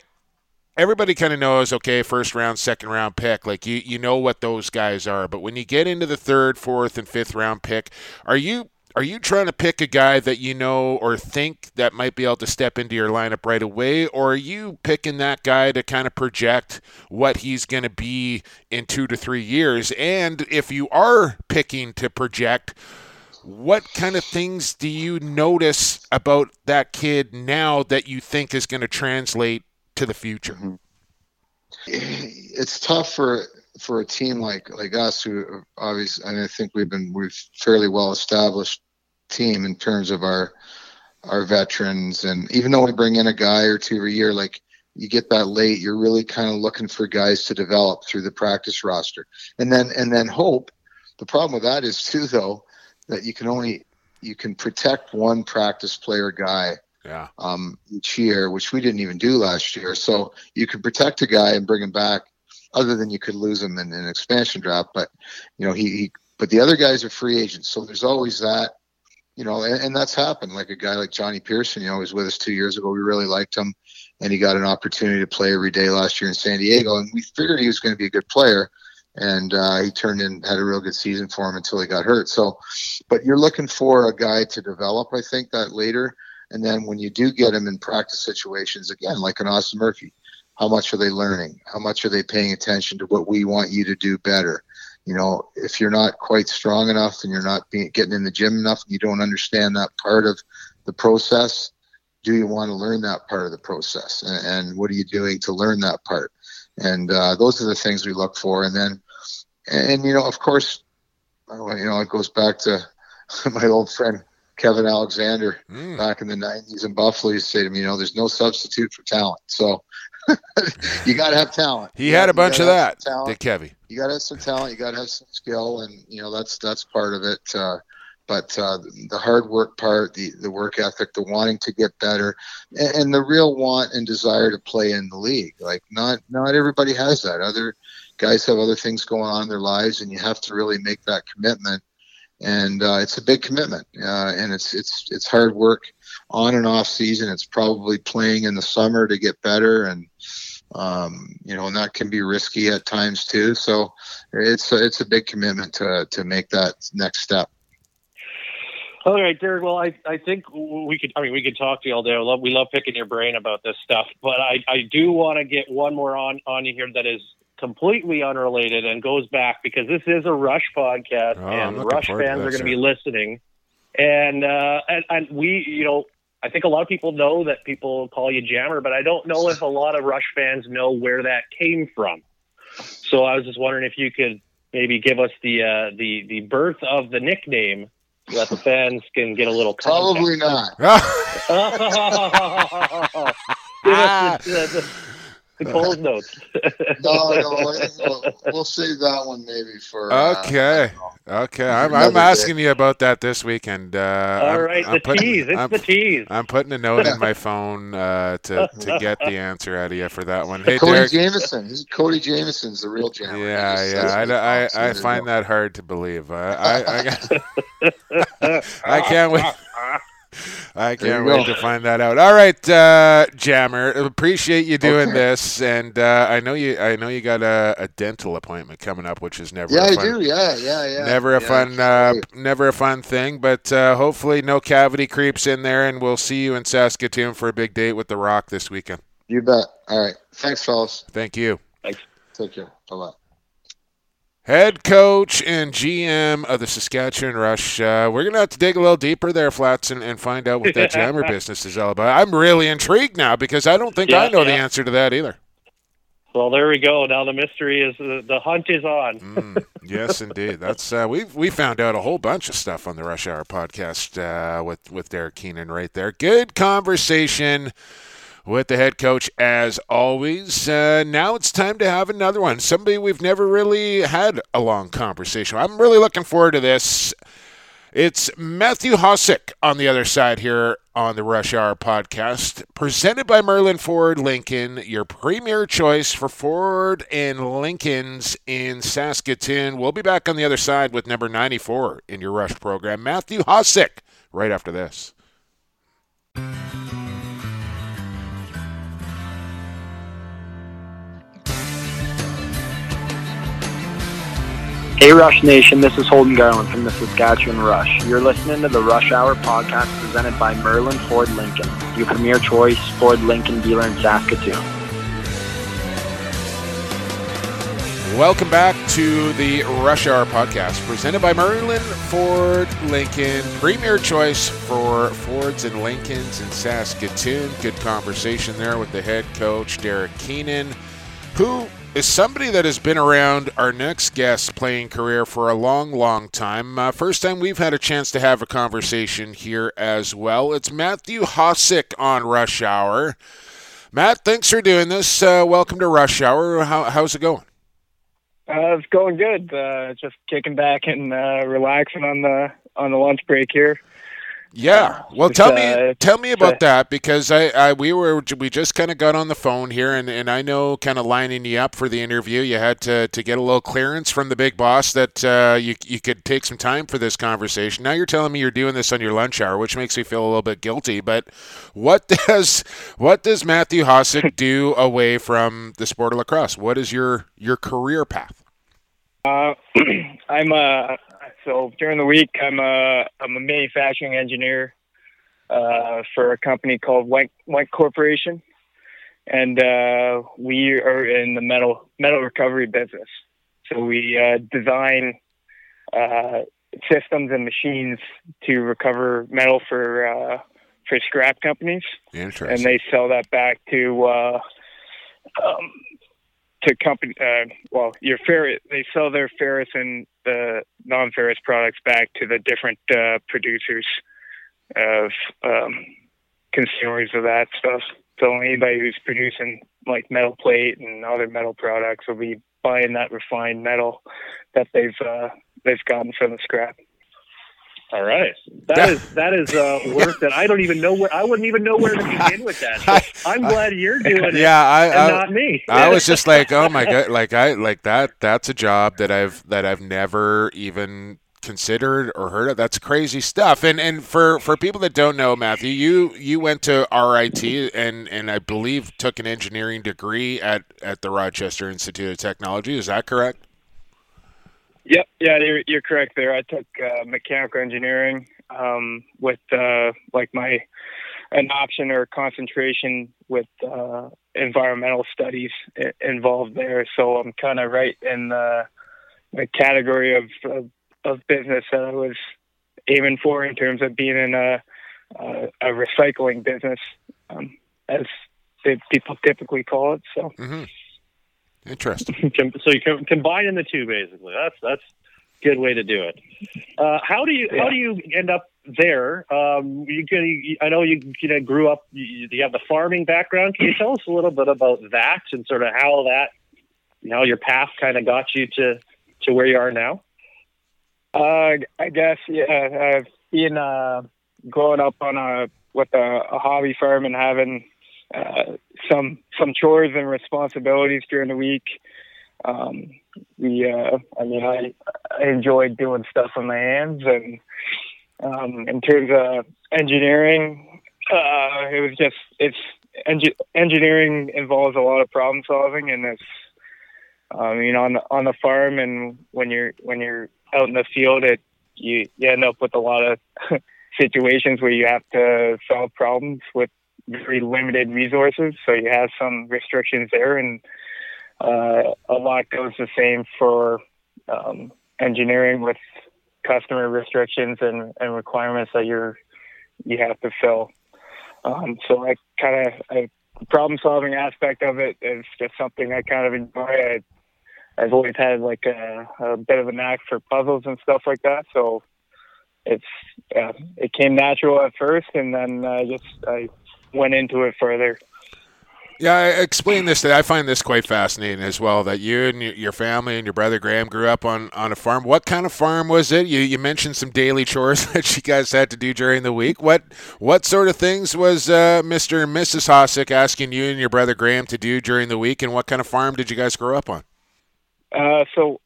everybody kind of knows okay first round second round pick like you you know what those guys are but when you get into the third fourth and fifth round pick are you are you trying to pick a guy that you know or think that might be able to step into your lineup right away or are you picking that guy to kind of project what he's going to be in 2 to 3 years and if you are picking to project what kind of things do you notice about that kid now that you think is going to translate to the future? Mm-hmm. It's tough for for a team like like us who obviously and I think we've been we've fairly well established team in terms of our our veterans and even though we bring in a guy or two a year like you get that late you're really kind of looking for guys to develop through the practice roster and then and then hope the problem with that is too though that you can only you can protect one practice player guy yeah. um, each year, which we didn't even do last year. So you can protect a guy and bring him back, other than you could lose him in an expansion draft. But you know he, he but the other guys are free agents, so there's always that. You know, and, and that's happened. Like a guy like Johnny Pearson, you know, he was with us two years ago. We really liked him, and he got an opportunity to play every day last year in San Diego, and we figured he was going to be a good player and uh, he turned in had a real good season for him until he got hurt. So, but you're looking for a guy to develop. I think that later, and then when you do get him in practice situations, again, like an Austin Murphy, how much are they learning? How much are they paying attention to what we want you to do better? You know, if you're not quite strong enough and you're not being, getting in the gym enough and you don't understand that part of the process, do you want to learn that part of the process? And, and what are you doing to learn that part? And uh, those are the things we look for. And then and you know, of course, you know, it goes back to my old friend Kevin Alexander mm. back in the '90s in Buffalo. He say to me, you know, there's no substitute for talent. So you got to have talent. He had a bunch of that, talent. did Kevy? You got to have some talent. You got to have some skill, and you know that's that's part of it. Uh, but uh, the hard work part, the the work ethic, the wanting to get better, and, and the real want and desire to play in the league. Like not not everybody has that. Other guys have other things going on in their lives, and you have to really make that commitment. And uh, it's a big commitment, uh, and it's it's it's hard work on and off season. It's probably playing in the summer to get better, and um, you know, and that can be risky at times too. So it's a, it's a big commitment to to make that next step. All right, Derek. Well, I, I think we could. I mean, we could talk to you all day. We love, we love picking your brain about this stuff. But I, I do want to get one more on on you here that is completely unrelated and goes back because this is a Rush podcast oh, and Rush fans are going to be listening. And, uh, and and we, you know, I think a lot of people know that people call you Jammer, but I don't know if a lot of Rush fans know where that came from. So I was just wondering if you could maybe give us the uh, the the birth of the nickname so that the fans can get a little. Context. Probably not. ah. the, the, the cold notes. no, no, we'll, save that one maybe for. Uh, okay, uh, okay. I'm, I'm asking day. you about that this weekend. Uh, All I'm, right, I'm the putting, tease. It's I'm, the tease. I'm putting a note in my phone uh, to to get the answer out of you for that one. Hey, Cody Derek. Jamieson. He's, Cody Jamieson's the real Jammer. Yeah, yeah. I, I, I, find that hard to believe. I I, I, I can't wait. I can't wait to find that out. All right, uh, Jammer, appreciate you doing okay. this, and uh, I know you. I know you got a, a, dental appointment coming up, which is never. Yeah, I do. Yeah, yeah, yeah. Never a yeah, fun, uh, never a fun thing, but uh, hopefully no cavity creeps in there, and we'll see you in Saskatoon for a big date with The Rock this weekend. You bet. All right. Thanks, fellas. Thank you. Thanks. Take care. Bye bye. Head coach and GM of the Saskatchewan Rush. Uh, we're going to have to dig a little deeper there, Flats, and, and find out what that jammer business is all about. I'm really intrigued now because I don't think Yeah, I know the answer to that either. Well, there we go. Now the mystery is uh, the hunt is on. Mm, yes, indeed. That's uh, we we found out a whole bunch of stuff on the Rush Hour podcast uh, with with Derek Keenan right there. Good conversation with the head coach as always. Uh, now it's time to have another one. Somebody we've never really had a long conversation. I'm really looking forward to this. It's Matthew Hossack on the other side here on the Rush Hour podcast, presented by Merlin Ford Lincoln, your premier choice for Ford and Lincolns in Saskatoon. We'll be back on the other side with number 94 in your Rush program, Matthew Hossack, right after this. Hey Rush Nation, this is Holden Garland from the Saskatchewan Rush. You're listening to the Rush Hour podcast presented by Merlin Ford Lincoln, your premier choice Ford Lincoln dealer in Saskatoon. Welcome back to the Rush Hour podcast, presented by Merlin Ford Lincoln, premier choice for Fords and Lincolns in Saskatoon. Good conversation there with the head coach, Derek Keenan, who is somebody that has been around our next guest's playing career for a long, long time. Uh, first time we've had a chance to have a conversation here as well. It's Matthew Hossack on Rush Hour. Matt, thanks for doing this. Uh, welcome to Rush Hour. How, how's it going? Uh, it's going good. Uh, just kicking back and uh, relaxing on the on the lunch break here. Yeah. Well, tell me tell me about that because I, I we were we just kind of got on the phone here and, and I know kind of lining you up for the interview. You had to, to get a little clearance from the big boss that uh, you you could take some time for this conversation. Now you're telling me you're doing this on your lunch hour, which makes me feel a little bit guilty. But what does what does Matthew Hossack do away from the sport of lacrosse? What is your your career path? Uh, I'm uh so during the week I'm a I'm a manufacturing engineer uh, for a company called White White Corporation, and uh, we are in the metal metal recovery business. So we uh, design uh, systems and machines to recover metal for uh, for scrap companies. And they sell that back to uh, um, to company. Uh, well, your ferrous. They sell their ferrous and the non-ferrous products back to the different uh, producers of um, consumers of that stuff. So anybody who's producing like metal plate and other metal products will be buying that refined metal that they've uh, they've gotten from the scrap. All right, that is that is uh, work that I don't even know where I wouldn't even know where to begin with that. So I'm glad you're doing it yeah, I, and I not me. I was just like, oh my god, like I like that. That's a job that I've that I've never even considered or heard of. That's crazy stuff. And and for for people that don't know, Matthew, you you went to RIT and and I believe took an engineering degree at at the Rochester Institute of Technology. Is that correct? Yep, yeah, you're, you're correct there. I took uh, mechanical engineering um, with uh, like my an option or concentration with uh, environmental studies involved there. So I'm kind of right in the, the category of, of of business that I was aiming for in terms of being in a a, a recycling business, um, as people typically call it. So. Mm-hmm. Interesting. So you can combining the two basically. That's that's a good way to do it. Uh, how do you how do you end up there? Um, you, can, I know you you know grew up. You, you have the farming background. Can you tell us a little bit about that and sort of how that you know your path kind of got you to to where you are now? Uh, I guess yeah. Uh, being uh, growing up on a with a, a hobby farm and having uh, some some chores and responsibilities during the week. Um, we, uh, I mean, I, I enjoyed doing stuff with my hands, and um, in terms of engineering, uh, it was just it's engi- engineering involves a lot of problem solving, and it's you know on the on the farm and when you're when you're out in the field, it you, you end up with a lot of situations where you have to solve problems with very limited resources. So you have some restrictions there, and uh, a lot goes the same for um, engineering with customer restrictions and, and requirements that you're you have to fill. Um, so I kind of problem solving aspect of it is just something I kind of enjoy. I, I've always had like a, a bit of a knack for puzzles and stuff like that. So it's uh, it came natural at first, and then I just I went into it further. Yeah, explain this. To I find this quite fascinating as well. That you and your family and your brother Graham grew up on, on a farm. What kind of farm was it? You you mentioned some daily chores that you guys had to do during the week. What what sort of things was uh, Mr. and Mrs. Hossack asking you and your brother Graham to do during the week? And what kind of farm did you guys grow up on? Uh, so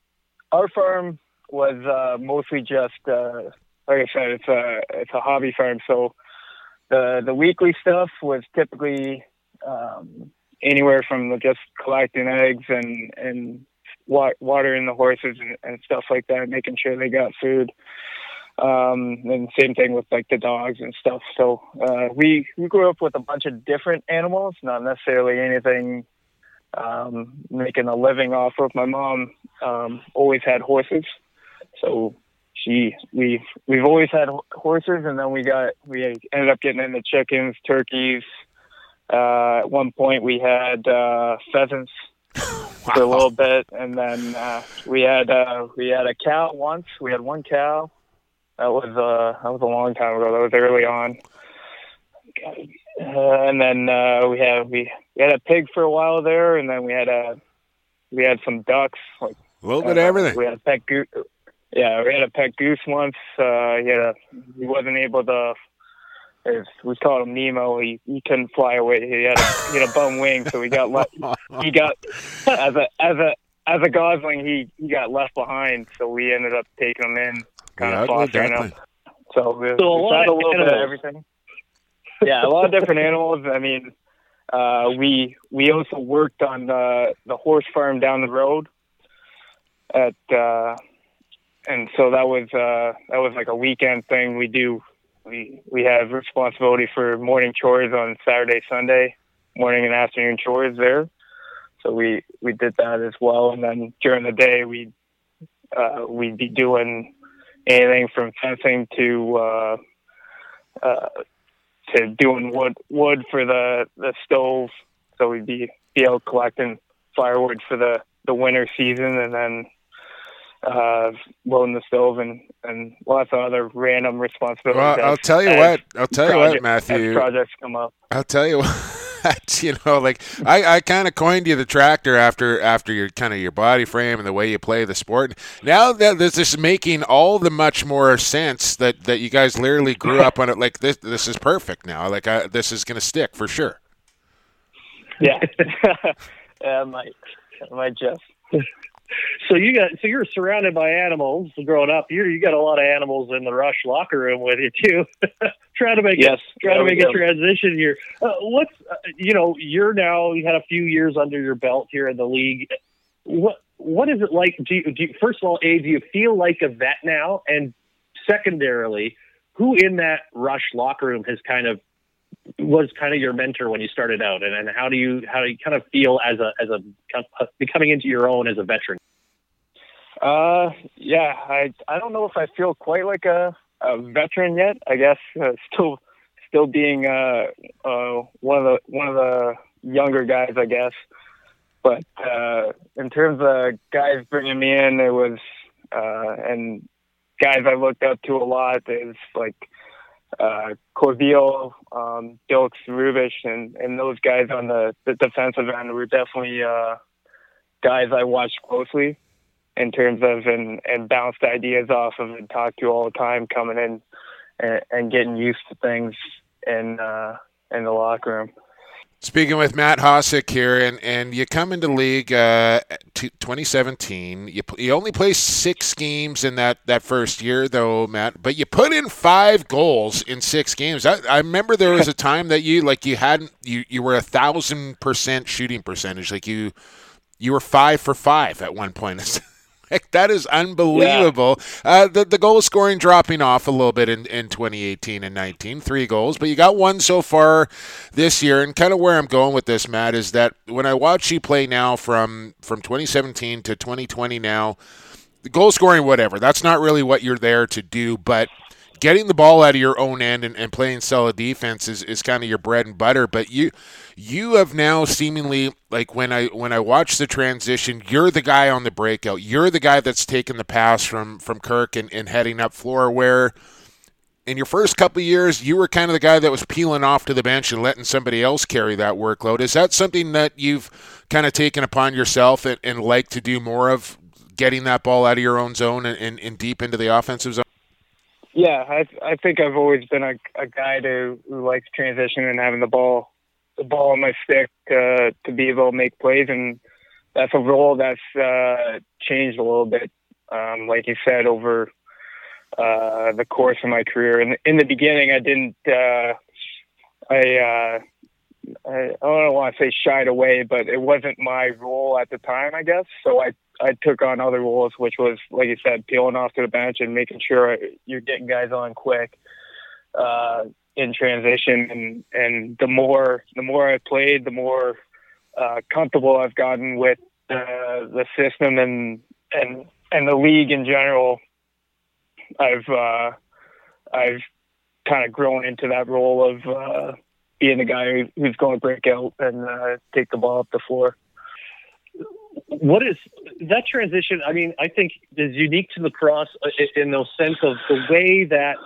our farm was uh, mostly just uh, like I said, it's a it's a hobby farm. So the the weekly stuff was typically um, anywhere from just collecting eggs and and wa- watering the horses and, and stuff like that, making sure they got food. Um, and same thing with like the dogs and stuff. So uh, we we grew up with a bunch of different animals, not necessarily anything um, making a living off of. My mom um, always had horses, so she we we've always had horses, and then we got we ended up getting into chickens, turkeys, uh, at one point, we had uh, pheasants wow. for a little bit, and then uh, we had uh, we had a cow once. We had one cow. That was uh, that was a long time ago. That was early on. Uh, and then uh, we had we, we had a pig for a while there, and then we had a we had some ducks. Like a little bit of everything. We had a pet goose. Yeah, we had a pet goose once. Uh, he had a he wasn't able to is we called him Nemo. He he couldn't fly away. He had a he had a bum wing, so he got left. he got as a as a as a Gosling, he he got left behind. So we ended up taking him in, kind yeah, of fostering him. So we, so we a lot a little animals. bit of everything. Yeah, a lot of different animals. I mean, uh, we we also worked on the the horse farm down the road at. Uh, and so that was uh, that was like a weekend thing. We do we we have responsibility for morning chores on Saturday, Sunday, morning and afternoon chores there. So we we did that as well, and then during the day we uh, we'd be doing anything from fencing to uh, uh, to doing wood wood for the the stove. So we'd be be out collecting firewood for the the winter season, and then uh, loading the stove and, and lots of other random responsibilities. Well, I'll as- tell you what. I'll tell you what, Matthew. As projects come up. I'll tell you what, you know, like I, I kind of coined you the tractor after after your kind of your body frame and the way you play the sport. Now that this is making all the much more sense that that you guys literally grew up on it. Like this, this is perfect now. Like I, this is gonna stick for sure. Yeah. yeah, I might, I might just. So you got so you're surrounded by animals growing up. You you got a lot of animals in the Rush locker room with you too. trying to make Yes. trying to make a transition here. Uh, what's uh, you know you're now you had a few years under your belt here in the league. What what is it like? Do you, do you, first of all, a do you feel like a vet now? And secondarily, who in that Rush locker room has kind of was kind of your mentor when you started out, and, and how do you how do you kind of feel as a as a becoming into your own as a veteran? Uh, yeah, I I don't know if I feel quite like a, a veteran yet. I guess uh, still still being uh, uh one of the one of the younger guys, I guess. But uh, in terms of guys bringing me in, it was uh, and guys I looked up to a lot is like uh, Corbeil, um, Dilks, Rubisch, and, and those guys on the, the defensive end were definitely uh, guys I watched closely in terms of and, and bounced ideas off of and talked to all the time coming in and, and getting used to things in uh, in the locker room. Speaking with Matt Hossack here, and, and you come into league uh, t- 2017. You, p- you only play six games in that, that first year, though, Matt. But you put in five goals in six games. I, I remember there was a time that you like you hadn't you, you were a thousand percent shooting percentage. Like you you were five for five at one point. That is unbelievable. Uh, the the goal scoring dropping off a little bit in, in 2018 and 19, three goals, but you got one so far this year. And kind of where I'm going with this, Matt, is that when I watch you play now from from 2017 to 2020 now, the goal scoring, whatever. That's not really what you're there to do, but getting the ball out of your own end and, and playing solid defense is, is kind of your bread and butter. But you you have now seemingly like when I when I watch the transition, you're the guy on the breakout. You're the guy that's taking the pass from from Kirk and, and heading up floor where in your first couple years, you were kind of the guy that was peeling off to the bench and letting somebody else carry that workload. Is that something that you've kind of taken upon yourself and, and like to do more of, getting that ball out of your own zone and, and, and deep into the offensive zone? Yeah, I I think I've always been a, a guy to, who likes transition and having the ball the ball on my stick uh, to be able to make plays, and that's a role that's uh, changed a little bit. Um, like you said, over uh, the course of my career. And in the beginning, I didn't. Uh, I, uh, I don't want to say shied away, but it wasn't my role at the time, I guess. So I I took on other roles, which was like you said, peeling off to the bench and making sure you're getting guys on quick uh, in transition. And and the more the more I played, the more uh, comfortable I've gotten with uh, the system and and and the league in general. I've uh, I've kind of grown into that role of uh, being the guy who's going to break out and uh, take the ball up the floor. What is that transition? I mean, I think is unique to lacrosse uh, in the sense of the way that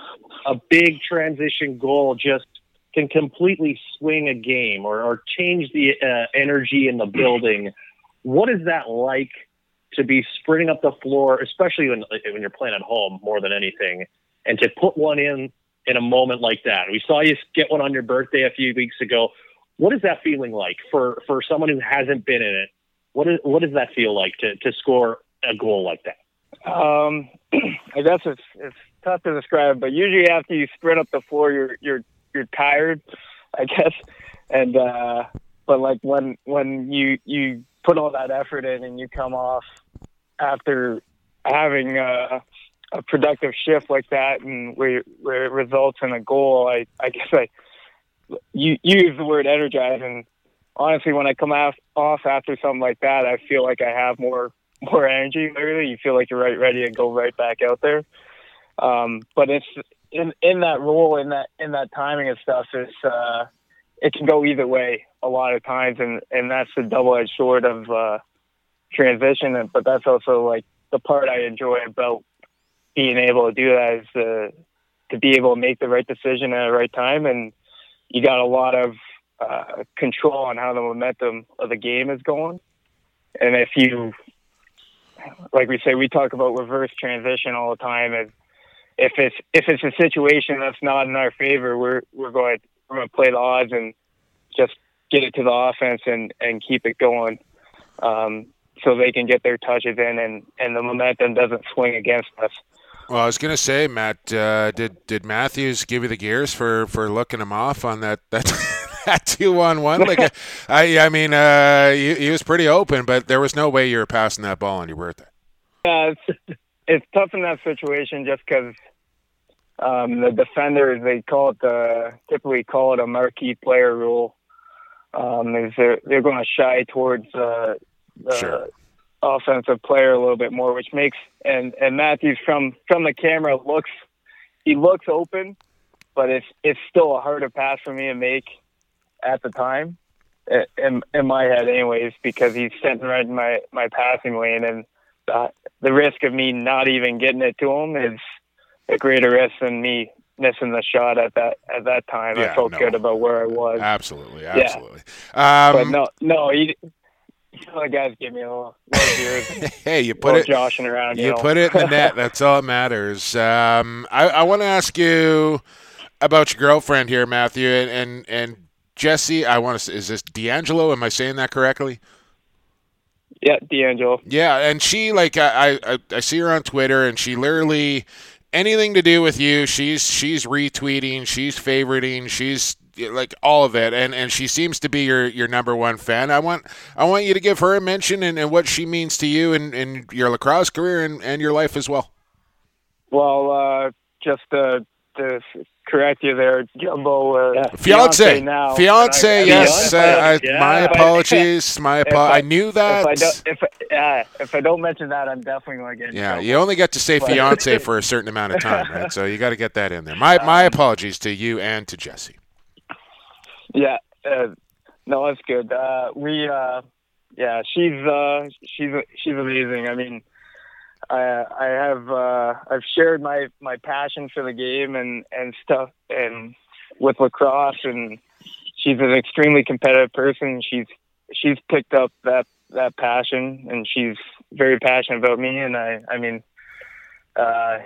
a big transition goal just can completely swing a game or, or change the uh, energy in the building. What is that like to be sprinting up the floor, especially when when you're playing at home more than anything, and to put one in in a moment like that. We saw you get one on your birthday a few weeks ago. What is that feeling like for for someone who hasn't been in it? What is what does that feel like to to score a goal like that? Um, I guess it's it's tough to describe, but usually after you sprint up the floor, you're you're you're tired, I guess, and uh, but like when when you you put all that effort in and you come off after having a, a productive shift like that and where, where it results in a goal, I, I guess I you, use the word energize. And honestly, when I come off, off after something like that, I feel like I have more more energy. Literally, you feel like you're right ready to go right back out there. Um, but it's in in that role, in that in that timing and stuff. It's uh, it can go either way a lot of times, and and that's the double edged sword of uh, transition. But that's also like the part I enjoy about being able to do that is to to be able to make the right decision at the right time, and you got a lot of uh, control on how the momentum of the game is going. And if you, like we say, we talk about reverse transition all the time. And if it's if it's a situation that's not in our favor, we're we're going we're going to play the odds and just get it to the offense and and keep it going. Um, so they can get their touches in and, and the momentum doesn't swing against us. Well, I was going to say, Matt, uh, did did Matthews give you the gears for, for looking him off on that that, that two on one? Like, uh, I I mean, uh, he, he, was pretty open, but there was no way you were passing that ball on your birthday. Yeah, it's, it's tough in that situation just because um, the defenders they call it the typically call it a marquee player rule. Um, is they're they're going to shy towards uh, the sure. Offensive player a little bit more, which makes and and Matthews from from the camera looks he looks open, but it's it's still a harder pass for me to make at the time in in my head, anyways, because he's sitting right in my my passing lane, and the, the risk of me not even getting it to him is a greater risk than me missing the shot at that at that time. Yeah, I felt no. good about where I was. Absolutely, absolutely. Yeah. Um, but no, no, he, the guys give me a little, little beers. hey, you put it joshing around. You, you know. put it in the net. That's all that matters. Um, I, I want to ask you about your girlfriend here, Matthew, and and, and Jesse. I want to. Is this D'Angelo? Am I saying that correctly? Yeah, D'Angelo. Yeah, and she like I, I I see her on Twitter, and she literally anything to do with you, she's she's retweeting, she's favoriting, she's like all of it and and she seems to be your your number one fan i want i want you to give her a mention and, and what she means to you and, and your lacrosse career and, and your life as well well uh, just to, to correct you there, Jumbo. Uh, Yeah. Fiance, now. fiance, I- yes. Fiance, Uh, I, yeah. my apologies. My apo- I- I knew that. If I don't, if yeah, if I don't mention that, I'm definitely going to get. Yeah, you only get to say fiance for a certain amount of time, right? So you got to get that in there. My my apologies to you and to Jesse. Yeah, uh, no, that's good. Uh, we, uh, yeah, she's uh, she's she's amazing. I mean, I I have uh, I've shared my my passion for the game and and stuff and with lacrosse, and she's an extremely competitive person. She's she's picked up that that passion, and she's very passionate about me. And I I mean, uh,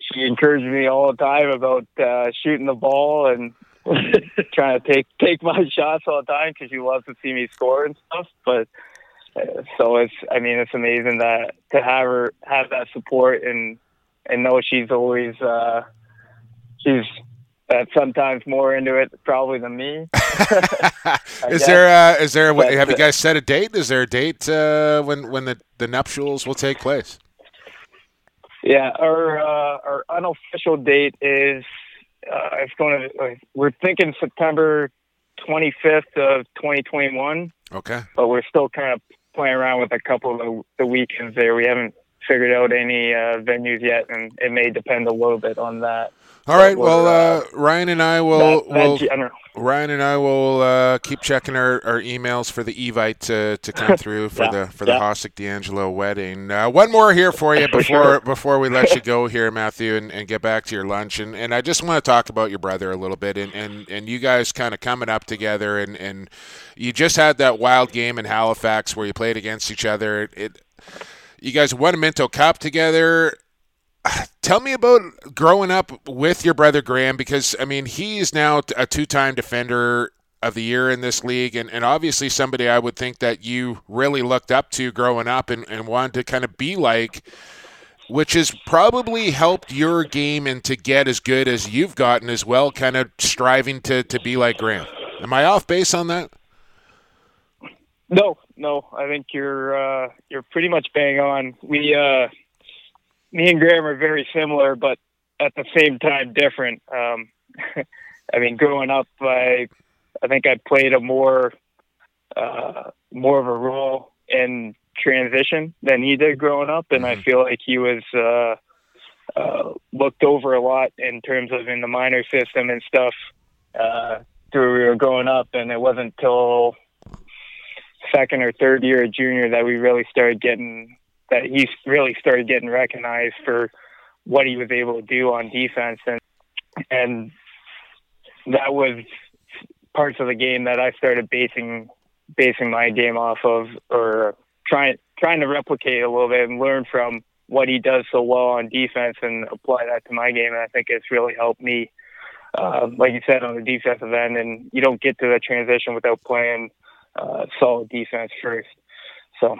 she encourages me all the time about uh, shooting the ball and trying to take take my shots all the time because she loves to see me score and stuff. But uh, so it's I mean it's amazing that to have her have that support and and know she's always uh, she's uh, sometimes more into it probably than me. is guess. there uh, is there But- have you guys set a date? Is there a date uh, when when the, the nuptials will take place? Yeah, our uh, our unofficial date is uh, it's going to. we're thinking September 25th of 2021, Okay. but we're still kind of playing around with a couple of the, the weekends there. We haven't figured out any uh, venues yet, and it may depend a little bit on that. All right. Well, uh, uh, Ryan and I will that, that will general. Ryan and I will uh, keep checking our, our emails for the Evite to, to come through for Yeah, the for the yeah. Hossack D'Angelo wedding. Uh, one more here for you For before sure. before we let you go here, Matthew, and, and get back to your lunch. And, and I just want to talk about your brother a little bit, and, and, and you guys kind of coming up together, and, and you just had that wild game in Halifax where you played against each other. It you guys won a Minto Cup together tell me about growing up with your brother Graham because I mean he is now a two-time defender of the year in this league and, and obviously somebody I would think that you really looked up to growing up and, and wanted to kind of be like which has probably helped your game and to get as good as you've gotten as well kind of striving to, to be like Graham. Am I off base on that? No, no. I think you're uh, you're pretty much bang on. We, uh, me and Graham are very similar, but at the same time different. Um, I mean, growing up, I I think I played a more uh, more of a role in transition than he did growing up, and I feel like he was uh, uh, looked over a lot in terms of in the minor system and stuff uh, through we were growing up, and it wasn't till second or third year of junior that we really started getting that he really started getting recognized for what he was able to do on defense. And and that was parts of the game that I started basing basing my game off of or trying trying to replicate a little bit and learn from what he does so well on defense and apply that to my game. And I think it's really helped me uh, like you said on the defensive end. And you don't get to the transition without playing uh, solid defense first. So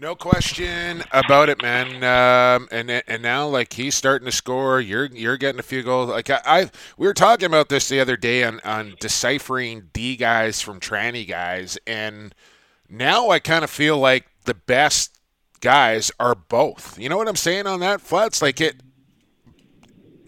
No question about it, man. Um, and and now like he's starting to score. You're you're getting a few goals. Like I, I we were talking about this the other day on on deciphering D guys from tranny guys, and now I kind of feel like the best guys are both. You know what I'm saying on that? Flats like it.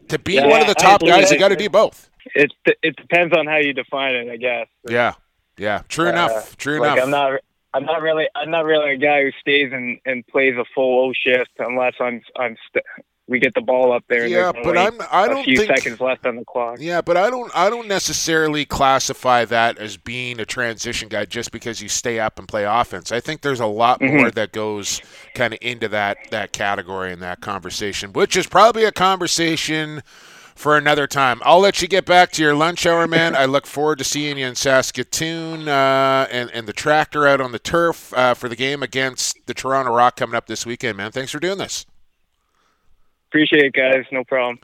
To be Yeah, one of the top guys, you got to do both. it it depends on how you define it, I guess. Yeah, yeah. True Uh, enough. True like enough. I'm not I'm not really I'm not really a guy who stays and, and plays a full O shift unless I'm I'm st- we get the ball up there. And yeah, but I'm. I a don't few think. seconds left on the clock. Yeah, but I don't I don't necessarily classify that as being a transition guy just because you stay up and play offense. I think there's a lot Mhm. more that goes kind of into that that category and that conversation, which is probably a conversation for another time. I'll let you get back to your lunch hour, man. I look forward to seeing you in Saskatoon uh, and and the tractor out on the turf uh, for the game against the Toronto Rock coming up this weekend, man. Thanks for doing this. Appreciate it, guys. No problem.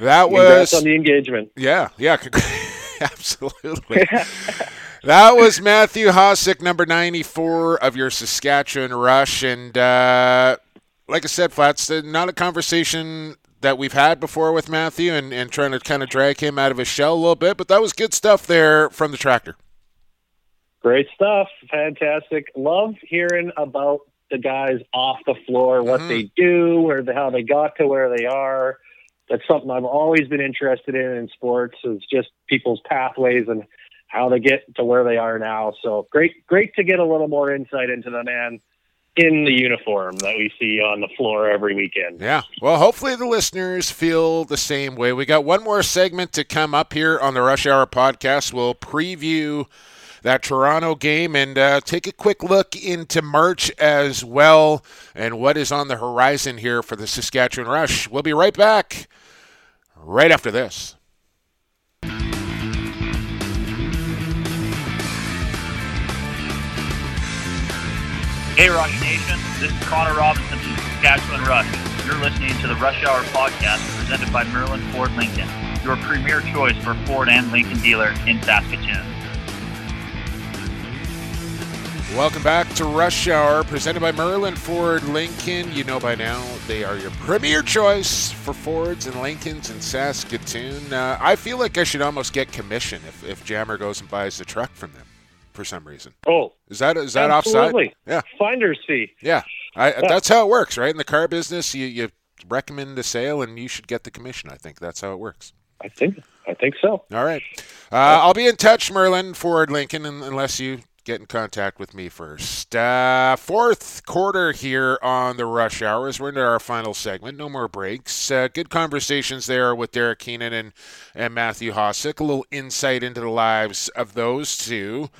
That Congrats was on the engagement. Yeah, yeah, absolutely. that was Matthew Hossack, number 94 of your Saskatchewan Rush. And uh, like I said, Flats, not a conversation that we've had before with Matthew and, and trying to kind of drag him out of his shell a little bit, but that was good stuff there from the tractor. Great stuff. Fantastic. Love hearing about the guys off the floor, what Mhm. they do, or the, how they got to where they are. that's something I've always been interested in in sports is just people's pathways and how they get to where they are now. So great, great to get a little more insight into the man in the uniform that we see on the floor every weekend. Yeah. Well, hopefully the listeners feel the same way. We got one more segment to come up here on the Rush Hour podcast. We'll preview that Toronto game and uh, take a quick look into March as well and what is on the horizon here for the Saskatchewan Rush. We'll be right back right after this. Hey, Rush Nation. This is Connor Robinson from Saskatchewan Rush. You're listening to the Rush Hour podcast presented by Merlin Ford Lincoln, your premier choice for Ford and Lincoln dealer in Saskatoon. Welcome back to Rush Hour, presented by Merlin Ford Lincoln. You know by now they are your premier choice for Fords and Lincolns in Saskatoon. Uh, I feel like I should almost get commission if, if Jammer goes and buys the truck from them for some reason. Oh, is that is that absolutely. offside? Yeah, finder's fee. Yeah, I, yeah. that's how it works, right? In the car business, you you recommend a sale, and you should get the commission. I think that's how it works. I think I think so. All right, uh, I'll be in touch, Merlin Ford Lincoln, unless you get in contact with me first. Uh, fourth quarter here on the rush hours. We're into our final segment. No more breaks. Uh, good conversations there with Derek Keenan and, and Matthew Hossack. A little insight into the lives of those two.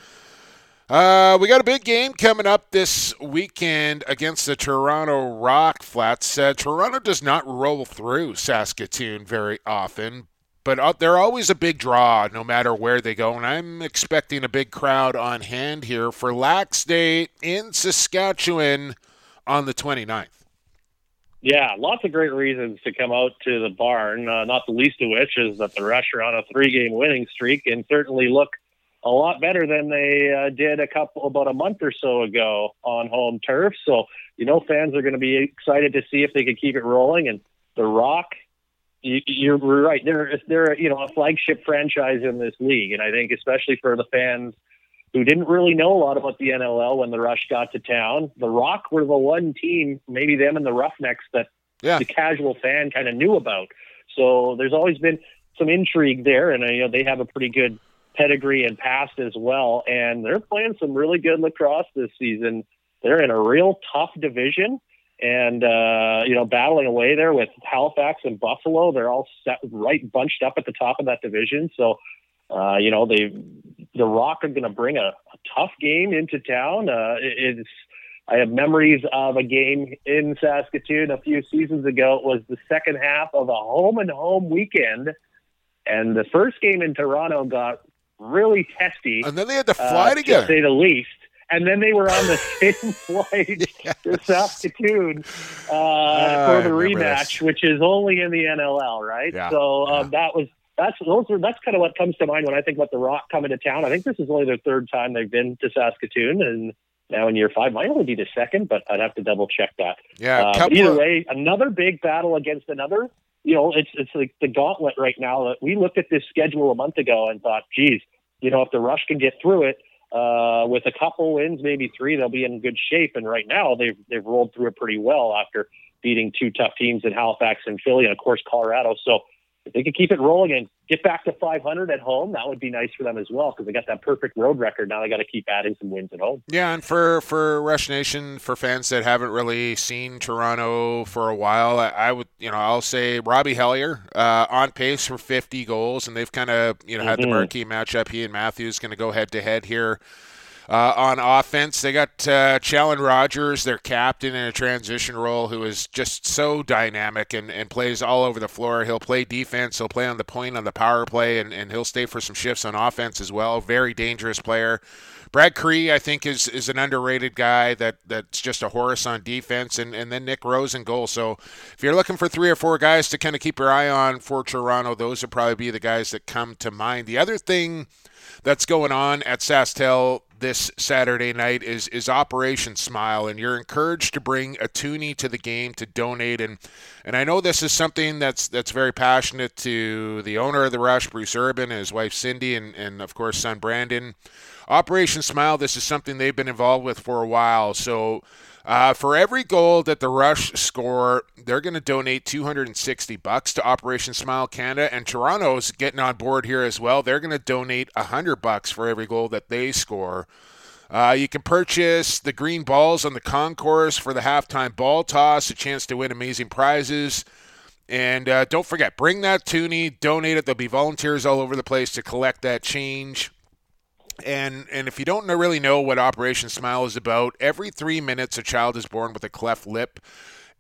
Uh, we got a big game coming up this weekend against the Toronto Rock Flats. Uh, Toronto does not roll through Saskatoon very often, but uh, they're always a big draw no matter where they go. And I'm expecting a big crowd on hand here for Lax Day in Saskatchewan on the 29th. Yeah, lots of great reasons to come out to the barn, uh, not the least of which is that the Rush are on a three game winning streak and certainly look a lot better than they uh, did a couple about a month or so ago on home turf. So you know, fans are going to be excited to see if they can keep it rolling. And the Rock, you, you're right, they're they're you know a flagship franchise in this league, and I think especially for the fans who didn't really know a lot about the NLL when the Rush got to town, the Rock were the one team, maybe them and the Roughnecks, that yeah. the casual fan kind of knew about. So there's always been some intrigue there, and uh, you know they have a pretty good pedigree and past as well. And they're playing some really good lacrosse this season. They're in a real tough division and, uh, you know, battling away there with Halifax and Buffalo. They're all set right bunched up at the top of that division. So, uh, you know, they, the Rock are going to bring a, a, tough game into town. Uh, it, it's, I have memories of a game in Saskatoon a few seasons ago. It was the second half of a home and home weekend. And the first game in Toronto got really testy. And then they had to fly uh, together, to say the least. And then they were on the same flight yes. to Saskatoon uh, uh, for the rematch, this. which is only in the NLL, right? Yeah. So um, yeah. that was that's those are that's kind of what comes to mind when I think about the Rock coming to town. I think this is only their third time they've been to Saskatoon, and now in year five might only be the second, but I'd have to double check that. Yeah. Uh, either of... way, another big battle against another. You know, it's it's like the gauntlet right now. That we looked at this schedule a month ago and thought, geez, you know, if the Rush can get through it uh, with a couple wins, maybe three, they'll be in good shape. And right now, they've they've rolled through it pretty well after beating two tough teams in Halifax and Philly, and of course Colorado. So if they could keep it rolling and get back to 500 at home, that would be nice for them as well because they got that perfect road record. Now they got to keep adding some wins at home. Yeah, and for for Rush Nation, for fans that haven't really seen Toronto for a while, I, I would you know I'll say Robbie Hellyer uh, on pace for 50 goals, and they've kind of you know mm-hmm. had the mm-hmm. marquee matchup. He and Matthews going to go head to head here. Uh, on offense, they got uh, Challen Rogers, their captain in a transition role, who is just so dynamic and, and plays all over the floor. He'll play defense, he'll play on the point on the power play, and, and he'll stay for some shifts on offense as well. Very dangerous player. Brad Kri, I think, is is an underrated guy that that's just a horse on defense, and, and then Nick Rose in goal. So if you're looking for three or four guys to kind of keep your eye on for Toronto, those would probably be the guys that come to mind. The other thing that's going on at SaskTel this Saturday night is is Operation Smile, and you're encouraged to bring a toonie to the game to donate. and And I know this is something that's that's very passionate to the owner of the Rush, Bruce Urban, and his wife Cindy, and and of course son Brandon. Operation Smile, this is something they've been involved with for a while. So Uh, for every goal that the Rush score, they're going to donate 260 bucks to Operation Smile Canada, and Toronto's getting on board here as well. They're going to donate 100 bucks for every goal that they score. Uh, you can purchase the green balls on the concourse for the halftime ball toss, a chance to win amazing prizes. And uh, don't forget, bring that toonie, donate it. There'll be volunteers all over the place to collect that change. And and if you don't really know what Operation Smile is about, every three minutes a child is born with a cleft lip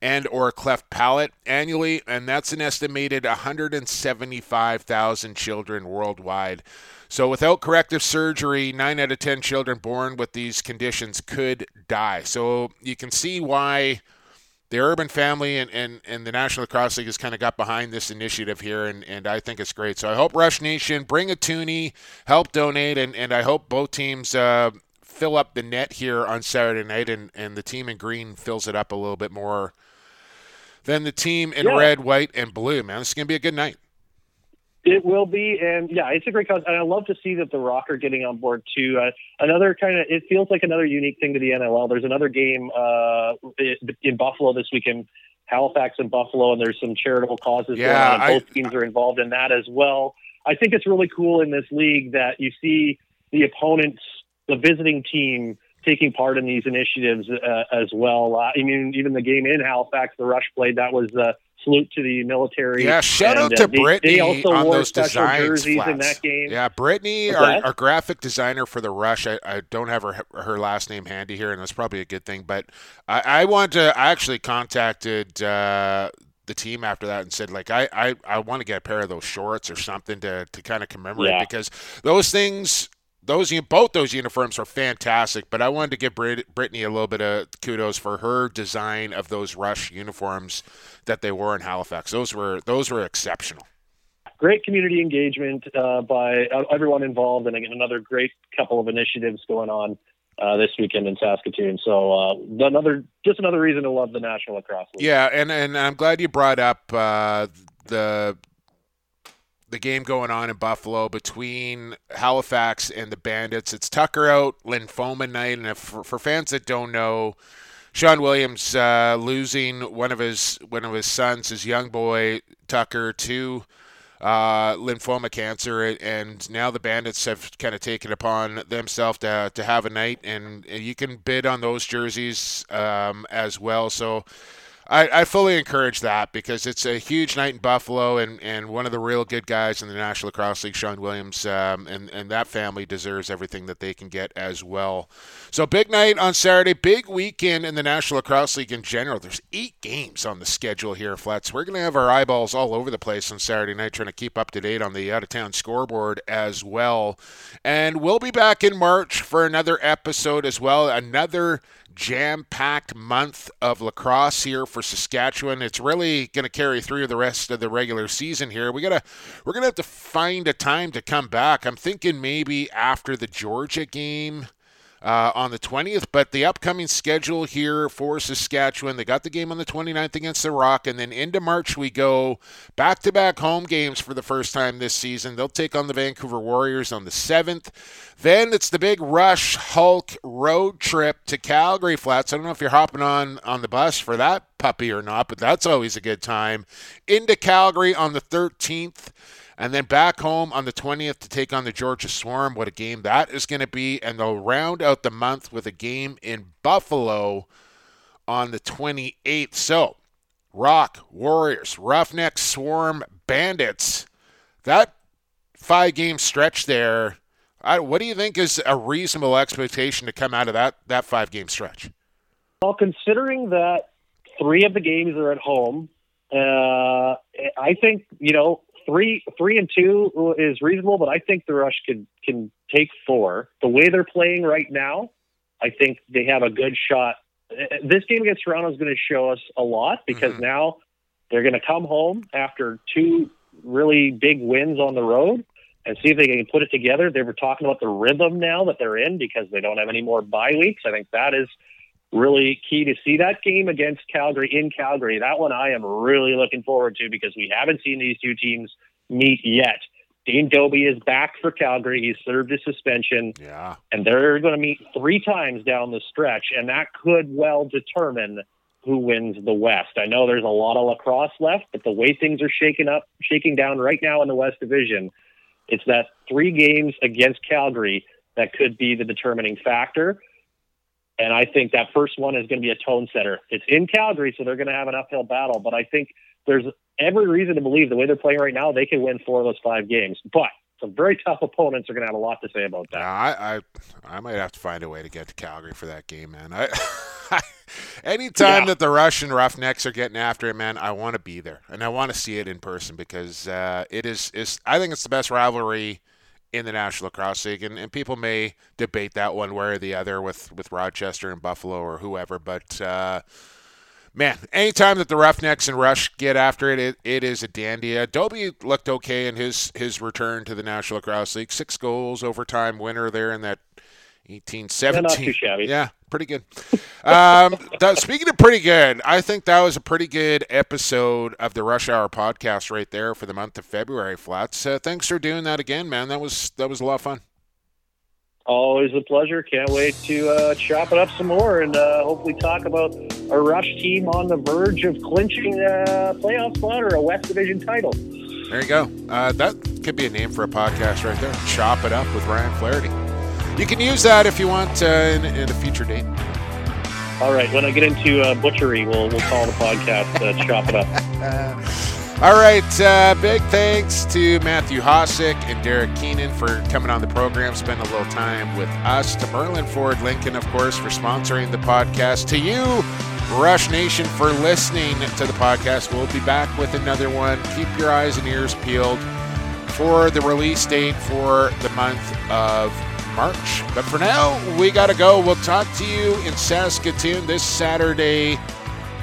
and or a cleft palate annually, and that's an estimated 175,000 children worldwide. So without corrective surgery, nine out of ten children born with these conditions could die. So you can see why the Urban family and, and, and the National Lacrosse League has kind of got behind this initiative here, and, and I think it's great. So I hope Rush Nation bring a toonie, help donate, and, and I hope both teams uh, fill up the net here on Saturday night, and, and the team in green fills it up a little bit more than the team in yeah. red, white, and blue. Man, this is going to be a good night. It will be, and yeah, it's a great cause, and I love to see that the Rock are getting on board too. Uh, another kind of, it feels like another unique thing to the NLL. There's another game uh, in Buffalo this weekend, Halifax and Buffalo, and there's some charitable causes yeah, going on. And both I, teams are involved in that as well. I think it's really cool in this league that you see the opponents, the visiting team, taking part in these initiatives uh, as well. Uh, I mean, even the game in Halifax, the Rush played, that was uh, salute to the military. Yeah, shout and, out to uh, Brittany they, also on those designs jerseys flats. in that game. Yeah, Brittany, our, our, graphic designer for the Rush. I, I don't have her her last name handy here, and that's probably a good thing. But I, I want to. I actually contacted. Uh, the team after that and said like I, I, I want to get a pair of those shorts or something to, to kind of commemorate yeah. because those things those both those uniforms are fantastic, but I wanted to give Brit- Brittany a little bit of kudos for her design of those Rush uniforms that they wore in Halifax. Those were those were exceptional. Great community engagement uh, by uh, everyone involved, and again, another great couple of initiatives going on uh, this weekend in Saskatoon. So uh, another just another reason to love the National Lacrosse League. Yeah, and and I'm glad you brought up uh, the the game going on in Buffalo between Halifax and the Bandits. It's Tucker out lymphoma night, and if, for, for fans that don't know, Shawn Williams uh, losing one of his one of his sons, his young boy Tucker, to uh, lymphoma cancer, and now the Bandits have kind of taken upon themselves to to have a night, and you can bid on those jerseys um, as well. So I, I fully encourage that because it's a huge night in Buffalo, and, and one of the real good guys in the National Lacrosse League, Shawn Williams, um, and, and that family deserves everything that they can get as well. So, big night on Saturday, big weekend in the National Lacrosse League in general. There's eight games on the schedule here, Flats. We're going to have our eyeballs all over the place on Saturday night, trying to keep up to date on the out of town scoreboard as well. And we'll be back in March for another episode as well, another jam packed month of lacrosse here for Saskatchewan. It's really going to carry through the rest of the regular season here. We gotta we're gonna have to find a time to come back. I'm thinking maybe after the Georgia game uh, on the 20th. But the upcoming schedule here for Saskatchewan, they got the game on the 29th against the Rock, and then into March we go back to back home games for the first time this season. They'll take on the Vancouver Warriors on the 7th. Then it's the big Rush Hulk road trip to Calgary Flats. I don't know if you're hopping on on the bus for that puppy or not, but that's always a good time. Into Calgary on the 13th and then back home on the 20th to take on the Georgia Swarm. What a game that is going to be. And they'll round out the month with a game in Buffalo on the 28th. So, Rock, Warriors, Roughnecks, Swarm, Bandits. That five game stretch there, I, what do you think is a reasonable expectation to come out of that, that five game stretch? Well, considering that three of the games are at home, uh, I think, you know, three three and two is reasonable, but I think the Rush can can take four. The way they're playing right now, I think they have a good shot. This game against Toronto is going to show us a lot because mm-hmm. now they're going to come home after two really big wins on the road and see if they can put it together. They were talking about the rhythm now that they're in because they don't have any more bye weeks. I think that is really key to see that game against Calgary in Calgary. That one I am really looking forward to because we haven't seen these two teams meet yet. Dane Dobbie is back for Calgary. He's served his suspension. Yeah. And they're going to meet three times down the stretch, and that could well determine who wins the West. I know there's a lot of lacrosse left, but the way things are shaking up, shaking down right now in the West Division, it's that three games against Calgary that could be the determining factor. And I think that first one is going to be a tone setter. It's in Calgary, so they're going to have an uphill battle. But I think there's every reason to believe the way they're playing right now, they can win four of those five games. But some very tough opponents are going to have a lot to say about that. I, I, I might have to find a way to get to Calgary for that game, man. I, anytime Yeah. that the Rush and Roughnecks are getting after it, man, I want to be there and I want to see it in person because uh, it is, is. I think it's the best rivalry in the National Lacrosse League, and, and people may debate that one way or the other with with Rochester and Buffalo or whoever, but. Uh, Man, anytime that the Roughnecks and Rush get after it, it, it is a dandy. Adobe looked okay in his his return to the National Lacrosse League. Six goals, overtime winner there in that 18 17. Yeah, not too shabby. Yeah, pretty good. um, that, speaking of pretty good, I think that was a pretty good episode of the Rush Hour podcast right there for the month of February. Flats, uh, thanks for doing that again, man. That was that was a lot of fun. Always a pleasure. Can't wait to uh, chop it up some more and uh, hopefully talk about a Rush team on the verge of clinching a playoff spot or a West Division title. There you go. Uh, that could be a name for a podcast right there. Chop it up with Ryan Flaherty. You can use that if you want uh, in, in a future date. All right, when I get into uh, butchery, we'll we'll call the podcast uh, "Chop It Up." All right. Uh, big thanks to Matthew Hossack and Derek Keenan for coming on the program, spending a little time with us. To Merlin Ford Lincoln, of course, for sponsoring the podcast. To you, Rush Nation, for listening to the podcast. We'll be back with another one. Keep your eyes and ears peeled for the release date for the month of March. But for now, we got to go. We'll talk to you in Saskatoon this Saturday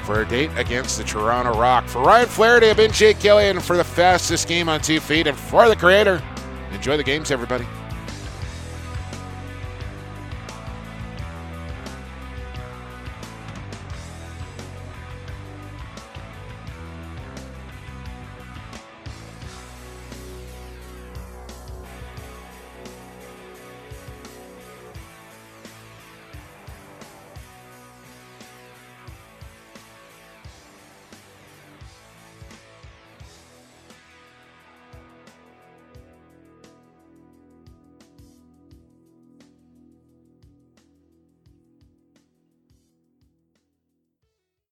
for a date against the Toronto Rock. For Ryan Flaherty, I've been Jake Elliott, and for the fastest game on two feet, and for the creator, enjoy the games, everybody.